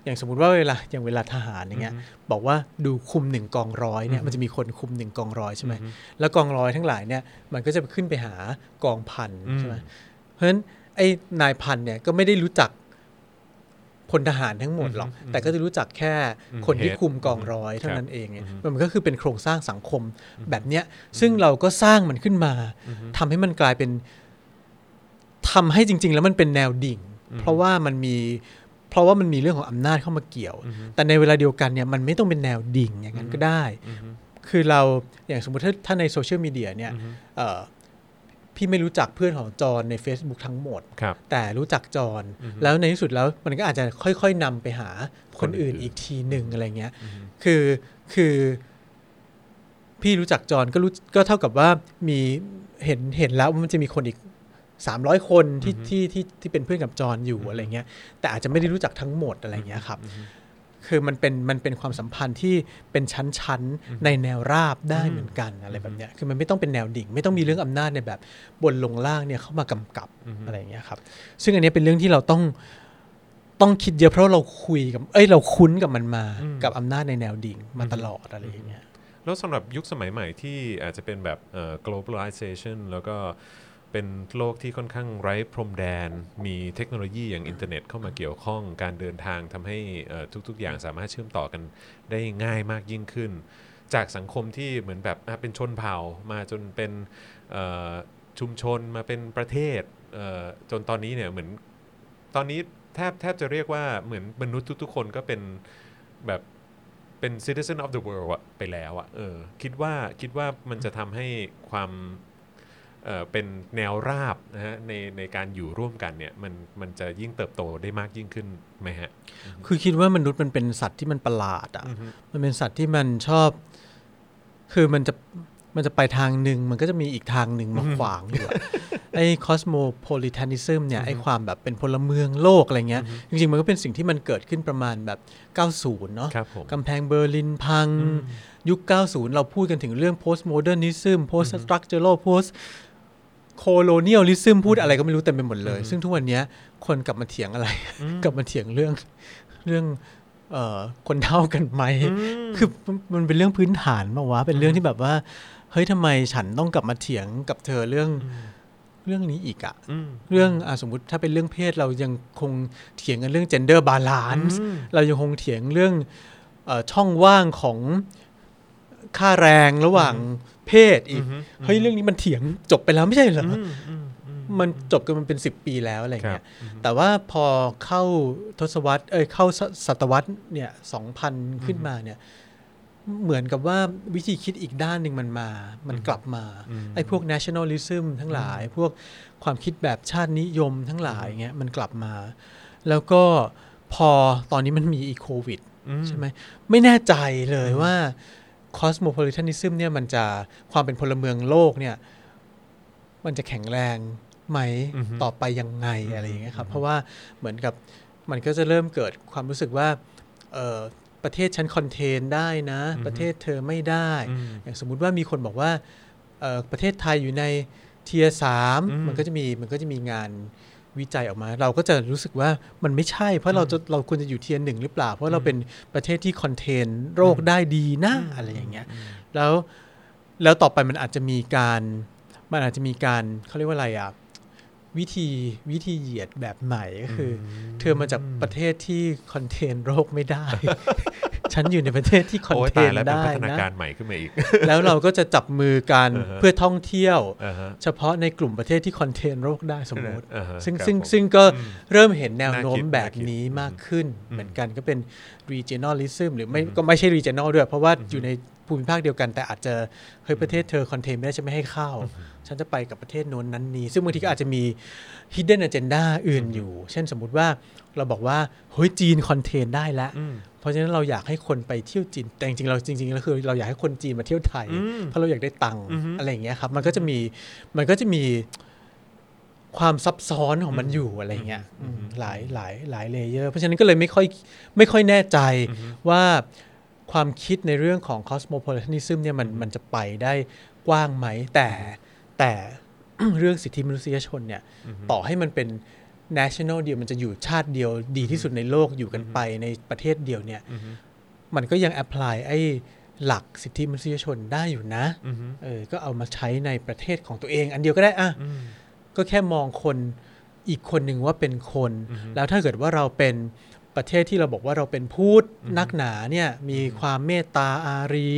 อย่างสมมุติว่าเวลาอย่างเวลาทหารอย่างเงี้ยบอกว่าดูคุมหนึ่งกองร้อยเนี่ยมันจะมีคนคุมหนึ่งกองร้อยใช่ไหมแล้วกองร้อยทั้งหลายเนี่ยมันก็จะขึ้นไปหากองพันใช่ไหมเพราะฉะนั้นไอ้นายพันเนี่ยก็ไม่ได้รู้จักพลทหารทั้งหมดหรอก แต่ก็จะรู้จักแค่คนที่คุมกองร้อยเท่านั้นเองเนี่ยมันก็คือเป็นโครงสร้างสังคมแบบเนี้ย ซึ่งเราก็สร้างมันขึ้นมาทำให้มันกลายเป็นทำให้จริง ๆ แล้วมันเป็นแนวดิ่ง เพราะว่ามันมี เพราะว่ามันมีเรื่องของอำนาจเข้ามาเกี่ยว แต่ในเวลาเดียวกันเนี่ยมันไม่ต้องเป็นแนวดิ่งอย่างนั้นก็ได้ คือเราอย่างสมมติถ้าถ้าในโซเชียลมีเดียเนี่ยเอ่อพี่ไม่รู้จักเพื่อนของจอนใน Facebook ทั้งหมดครับแต่รู้จักจอนแล้วในที่สุดแล้วมันก็อาจจะค่อยๆนำไปหาคนอื่นอีกทีหนึ่งอะไรเงี้ยคือคือพี่รู้จักจอนก็รู้ก็เท่ากับว่ามีเห็นเห็นแล้วว่ามันจะมีคนอีก สามร้อยคนที่ที่ที่ที่เป็นเพื่อนกับจอนอยู่อะไรเงี้ยแต่อาจจะไม่ได้รู้จักทั้งหมดอะไรเงี้ยครับคือมันเป็นมันเป็นความสัมพันธ์ที่เป็นชั้นๆในแนวราบได้เหมือนกันอะไรแบบเนี้ยคือมันไม่ต้องเป็นแนวดิ่ง ไม่ต้องมีเรื่องอำนาจในแบบบนลงล่างเนี่ยเข้ามากำกับอะไรอย่างเงี้ยครับ ซึ่งอันเนี้ยเป็นเรื่องที่เราต้องต้องคิดเยอะเพราะเราคุยกับเอ้ยเราคุ้นกับมันมากับอำนาจในแนวดิ่งมาตลอดอะไรอย่างเงี้ยแล้วสำหรับยุคสมัยใหม่ที่อาจจะเป็นแบบเอ่อ globalization แล้วก็ เป็นโลกที่ค่อนข้างไร้พรมแดน มีเทคโนโลยีอย่างอินเทอร์เน็ตเข้ามาเกี่ยวข้อง การเดินทางทำให้ทุกๆ อย่างสามารถเชื่อมต่อกันได้ง่ายมากยิ่งขึ้น จากสังคมที่เหมือนแบบเป็นชนเผ่ามาจนเป็นชุมชนมาเป็นประเทศจนตอนนี้เนี่ยเหมือนตอนนี้แทบแทบจะเรียกว่าเหมือนมนุษย์ทุก ๆ คนก็เป็นแบบเป็น citizen of the world อะไปแล้วอะเออคิดว่าคิดว่ามันจะทำให้ความ เอ่อเป็นแนวราบนะฮะในในการอยู่ร่วมกันเนี่ยมันมันจะยิ่งเติบโตได้มากยิ่งขึ้นไหมฮะ คือคิดว่ามนุษย์มันเป็นสัตว์ที่มันประหลาดอะมันเป็นสัตว์ที่มันชอบ คือมันจะมันจะไปทางหนึ่งมันก็จะมีอีกทางหนึ่งมาขวางอยู่อะไอ้ cosmopolitanism เนี่ยไอ้ความแบบเป็นพลเมืองโลกอะไรเงี้ย จริงๆ มันก็เป็นสิ่งที่มันเกิดขึ้นประมาณแบบ 90 เนาะครับผมกำแพงเบอร์ลินพัง ยุค 90 เราพูดกันถึงเรื่อง postmodernism post structural post colonialism พู ดอะไรก็ไม่รู้เต็มไปหมดเลย ซึ่งทุกวันเนี้ยคนกลับมาเถียงอะไร กลับมาเถียงเรื่องเรื่องเอ่อคนเท่ากันไหม คือมันมันเป็นเรื่องพื้นฐานมาวะ เป็นเรื่องที่แบบว่า เฮ้ยทำไมฉันต้องกลับมาเถียงกับเธอเรื่องเรื่องนี้อีกอะอืมเรื่องอะสมมติถ้าเป็นเรื่องเพศเรายังคงเถียงกันเรื่อง gender balance อืมเรายังคงเถียงเรื่องเออช่องว่างของ ค่าแรงระหว่างเพศอีก เฮ้ยเรื่องนี้มันเถียงจบไปแล้วไม่ใช่เหรอออืมอืมอืมมันจบกันมันเป็นสิบปีแล้วอะไรครัเงี้บยแต่ว่าพอเข้าทศวรรษ เอ้ยเข้าศศตวรรษเนี่ยสองพันขึ้นมาเนี่ยเหมือนกับว่าวิธีคิดอีกด้านหนึ่งมันมา มันกลับมา ไอ้พวก nationalism ทั้งหลาย พวกความคิดแบบชาตินิยมทั้งหลายเงี้ยมันกลับมา แล้วก็พอตอนนี้มันมีอีโควิดอืมใช่ไหมไม่แน่ใจเลยว่า cosmopolitanism เนี่ยมันจะความเป็นพลเมืองโลกเนี่ยมันจะแข็งแรงไหมอือฮึต่อไปยังไงอะไรอย่างเงี้ยครับ เพราะว่าเหมือนกับมันก็จะเริ่มเกิดความรู้สึกว่าเออประเทศฉันคอนเทนได้นะ ประเทศเธอไม่ได้อืมอย่างสมมุติว่ามีคนบอกว่าเอ่อประเทศไทยอยู่ในเทียสามอืมมันก็จะมีมันก็จะมีงาน วิจัยออกมา เราก็จะรู้สึกว่ามันไม่ใช่ เพราะเราจะเราควรจะอยู่เทียนหนึ่งหรือเปล่า เพราะเราเป็นประเทศที่คอนเทนโรคได้ดีนะอะไรอย่างเงี้ยแล้วแล้วต่อไปมันอาจจะมีการมันอาจจะมีการเขาเรียกว่าอะไรอะ วิธีวิธีเหยียดแบบใหม่ก็คืออเธอมาจากประเทศที่คอนเทนโรคไม่ได้ ฉันอยู่ในประเทศที่คอนโอ้ยเทตายนแล้วเป็นได้พัฒนานะการใหม่ขึ้นมาอีก แล้วเราก็จะจับมือกันอ่าฮะเพื่อท่องเที่ยวอ่าฮะเฉพาะในกลุ่มประเทศที่คอนเทนโรคได้สมมติอ่าฮะซึ่งครับซึ่งผมซึ่งก็เริ่มเห็นแนวโน้มน่าคิดแบบนี้น่าคิดมากขึ้น เหมือนกันก็เป็น regionalism หรือไม่ก็ไม่ใช่ regional ด้วย เพราะว่าอยู่ใน ภูมิภาคเดียวกัน แต่อาจจะเฮ้ยประเทศเธอคอนเทนไม่ได้ฉันไม่ให้เข้า ฉันจะไปกับประเทศโน้นนั้นนี้ ซึ่งบางทีก็อาจจะมี hidden agenda อื่นอยู่ เช่นสมมุติว่าเราบอกว่าเฮ้ยจีนคอนเทนได้แล้วอืมเพราะฉะนั้นเราอยากให้คนไปเที่ยวจีน แต่จริงๆเราจริงๆแล้วคือเราอยากให้คนจีนมาเที่ยวไทยอืมเพราะเราอยากได้ตังค์อือฮึอะไรอย่างเงี้ยครับ มันก็จะมีมันก็จะมีความซับซ้อนของมันอยู่อะไรเงี้ยอืมหลายหลายหลายเลเยอร์ เพราะฉะนั้นก็เลยไม่ค่อยไม่ค่อยแน่ใจว่า ความคิดในเรื่องของ cosmopolitanism เนี่ยมันมันจะไปได้กว้างไหม แต่แต่เรื่องสิทธิมนุษยชนเนี่ยต่อให้มันเป็น national เดียวมันจะอยู่ชาติเดียวดีที่สุดในโลกอยู่กันไปในประเทศเดียวเนี่ยมันก็ยัง apply ไอ้หลักสิทธิมนุษยชนได้อยู่นะอืมเออก็เอามาใช้ในประเทศของตัวเอง อันเดียวก็ได้อะอืมก็แค่มองคนอีกคนหนึ่งว่าเป็นคน แล้วถ้าเกิดว่าเราเป็น ประเทศที่เราบอกว่าเราเป็นพูดนักหนาเนี่ยมีความเมตตาอารี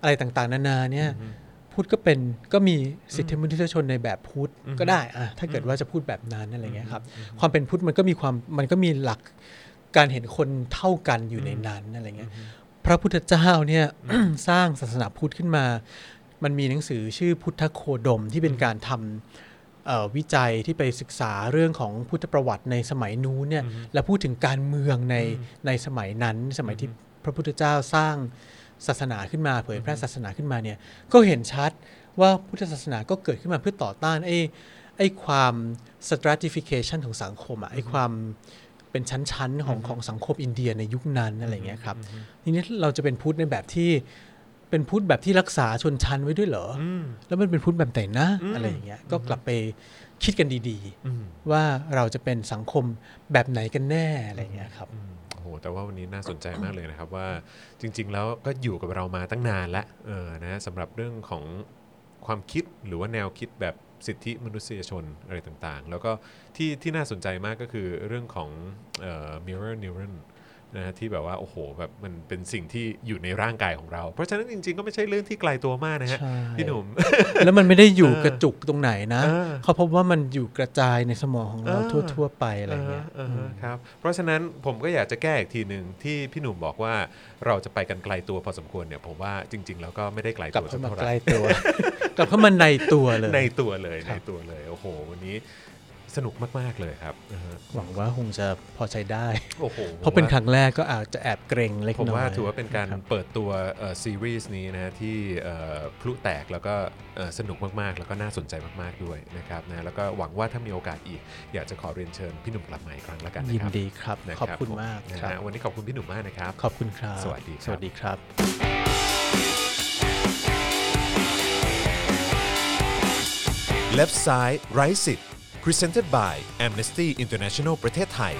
อะไรต่างๆ นานาเนี่ยพูดก็เป็นก็มีสิทธิมนุษยชนในแบบพุทธก็ได้อะถ้าเกิดว่าจะพูดแบบนั้นอะไรเงี้ยครับความเป็นพุทธมันก็มีความมันก็มีหลักการเห็นคนเท่ากันอยู่ในนั้นอะไรเงี้ยพระพุทธเจ้าเนี่ยสร้างศาสนาพุทธขึ้นมา มันมีหนังสือชื่อพุทธโคดมที่เป็นการทำเอ่อ วิจัยที่ไปศึกษาเรื่องของพุทธประวัติในสมัยนู้นเนี่ยแล้วพูดถึงการเมืองในในสมัยนั้น สมัยที่พระพุทธเจ้าสร้างศาสนาขึ้นมาเผยแพร่ศาสนาขึ้นมาเนี่ยก็เห็นชัดว่าพุทธศาสนาก็เกิดขึ้นมาเพื่อต่อต้านไอ้ไอ้ความ stratification ของสังคมอะไอ้ความเป็นชั้นๆของของสังคมอินเดียในยุคนั้นอะไรเงี้ยครับทีนี้เราจะเป็นพุทธในแบบที่ เป็นพุทธแบบที่รักษาชนชั้นไว้ด้วยเหรอออืมแล้วมันเป็นพุทธแบบไหนนะอืมอะไรอย่างเงี้ย ก็กลับไปคิดกันดีอืมๆว่าเราจะเป็นสังคมแบบไหนกันแน่อะไรเงี้ยครับอืมโอ้โห แต่ว่าวันนี้น่าสนใจมากเลยนะครับว่าจริง ๆ แล้วก็อยู่กับเรามาตั้งนานแล้วเออนะสำหรับเรื่องของความคิดหรือว่าแนวคิดแบบสิทธิมนุษยชนอะไรต่างๆ แล้วก็ที่ที่น่าสนใจมากก็คือเรื่องของเอ่อ mirror neuron นะฮะที่แบบว่าโอ้โหแบบมันเป็นสิ่งที่อยู่ในร่างกายของเรา เพราะฉะนั้นจริง ๆ ก็ไม่ใช่เรื่องที่ไกลตัวมากนะฮะใช่ พี่หนุ่ม แล้วมันไม่ได้อยู่กระจุกตรงไหนนะเออ เขาพบว่ามันอยู่กระจายในสมองของเราเออทั่ว ๆ ไปอะไรเงี้ยาฮะอ่าฮะครับเพราะฉะนั้นผมก็อยากจะแก้อีกทีหนึ่งที่พี่หนุ่มบอกว่าเราจะไปกันไกลตัวพอสมควรเนี่ยผมว่าจริง ๆ แล้วก็ไม่ได้ไกลกลับตัวเข้าสักมาเท่าไหใกร่ล้ตัว กลับเข้ามาในตัวเลย ในตัวเลยครัในบตัวเลยโอ้โหวันนี้ สนุกมาก ๆ เลยครับอ่าฮะหวังว่าคงจะพอใช้ได้โอ้โหเพราะเป็นผมคว่ารั้งแรกก็อาจจะแอบเกรงเล็กผมน้อยว่าถือว่าเป็นการคบเปิดตัวเอ่อซีรีส์นี้นะที่เอ่อพลุแตกแล้วก็เอ่อสนุกมาก ๆ แล้วก็น่าสนใจมาก ๆ ด้วยนะครับนะแล้วก็หวังว่าถ้ามีโอกาสอีก อยากจะขอเรียนเชิญพี่หนุ่มกลับมาอีกครั้งแล้วกันนะยินครับดีครับนะขอบคุณผมมากนะครับฮะวันนี้ขอบคุณพี่หนุ่มมากนะครับ ขอบคุณครับ สวัสดีครับสวัสดีครับ Left Side Right สิทธิ์ Presented by Amnesty International ประเทศไทย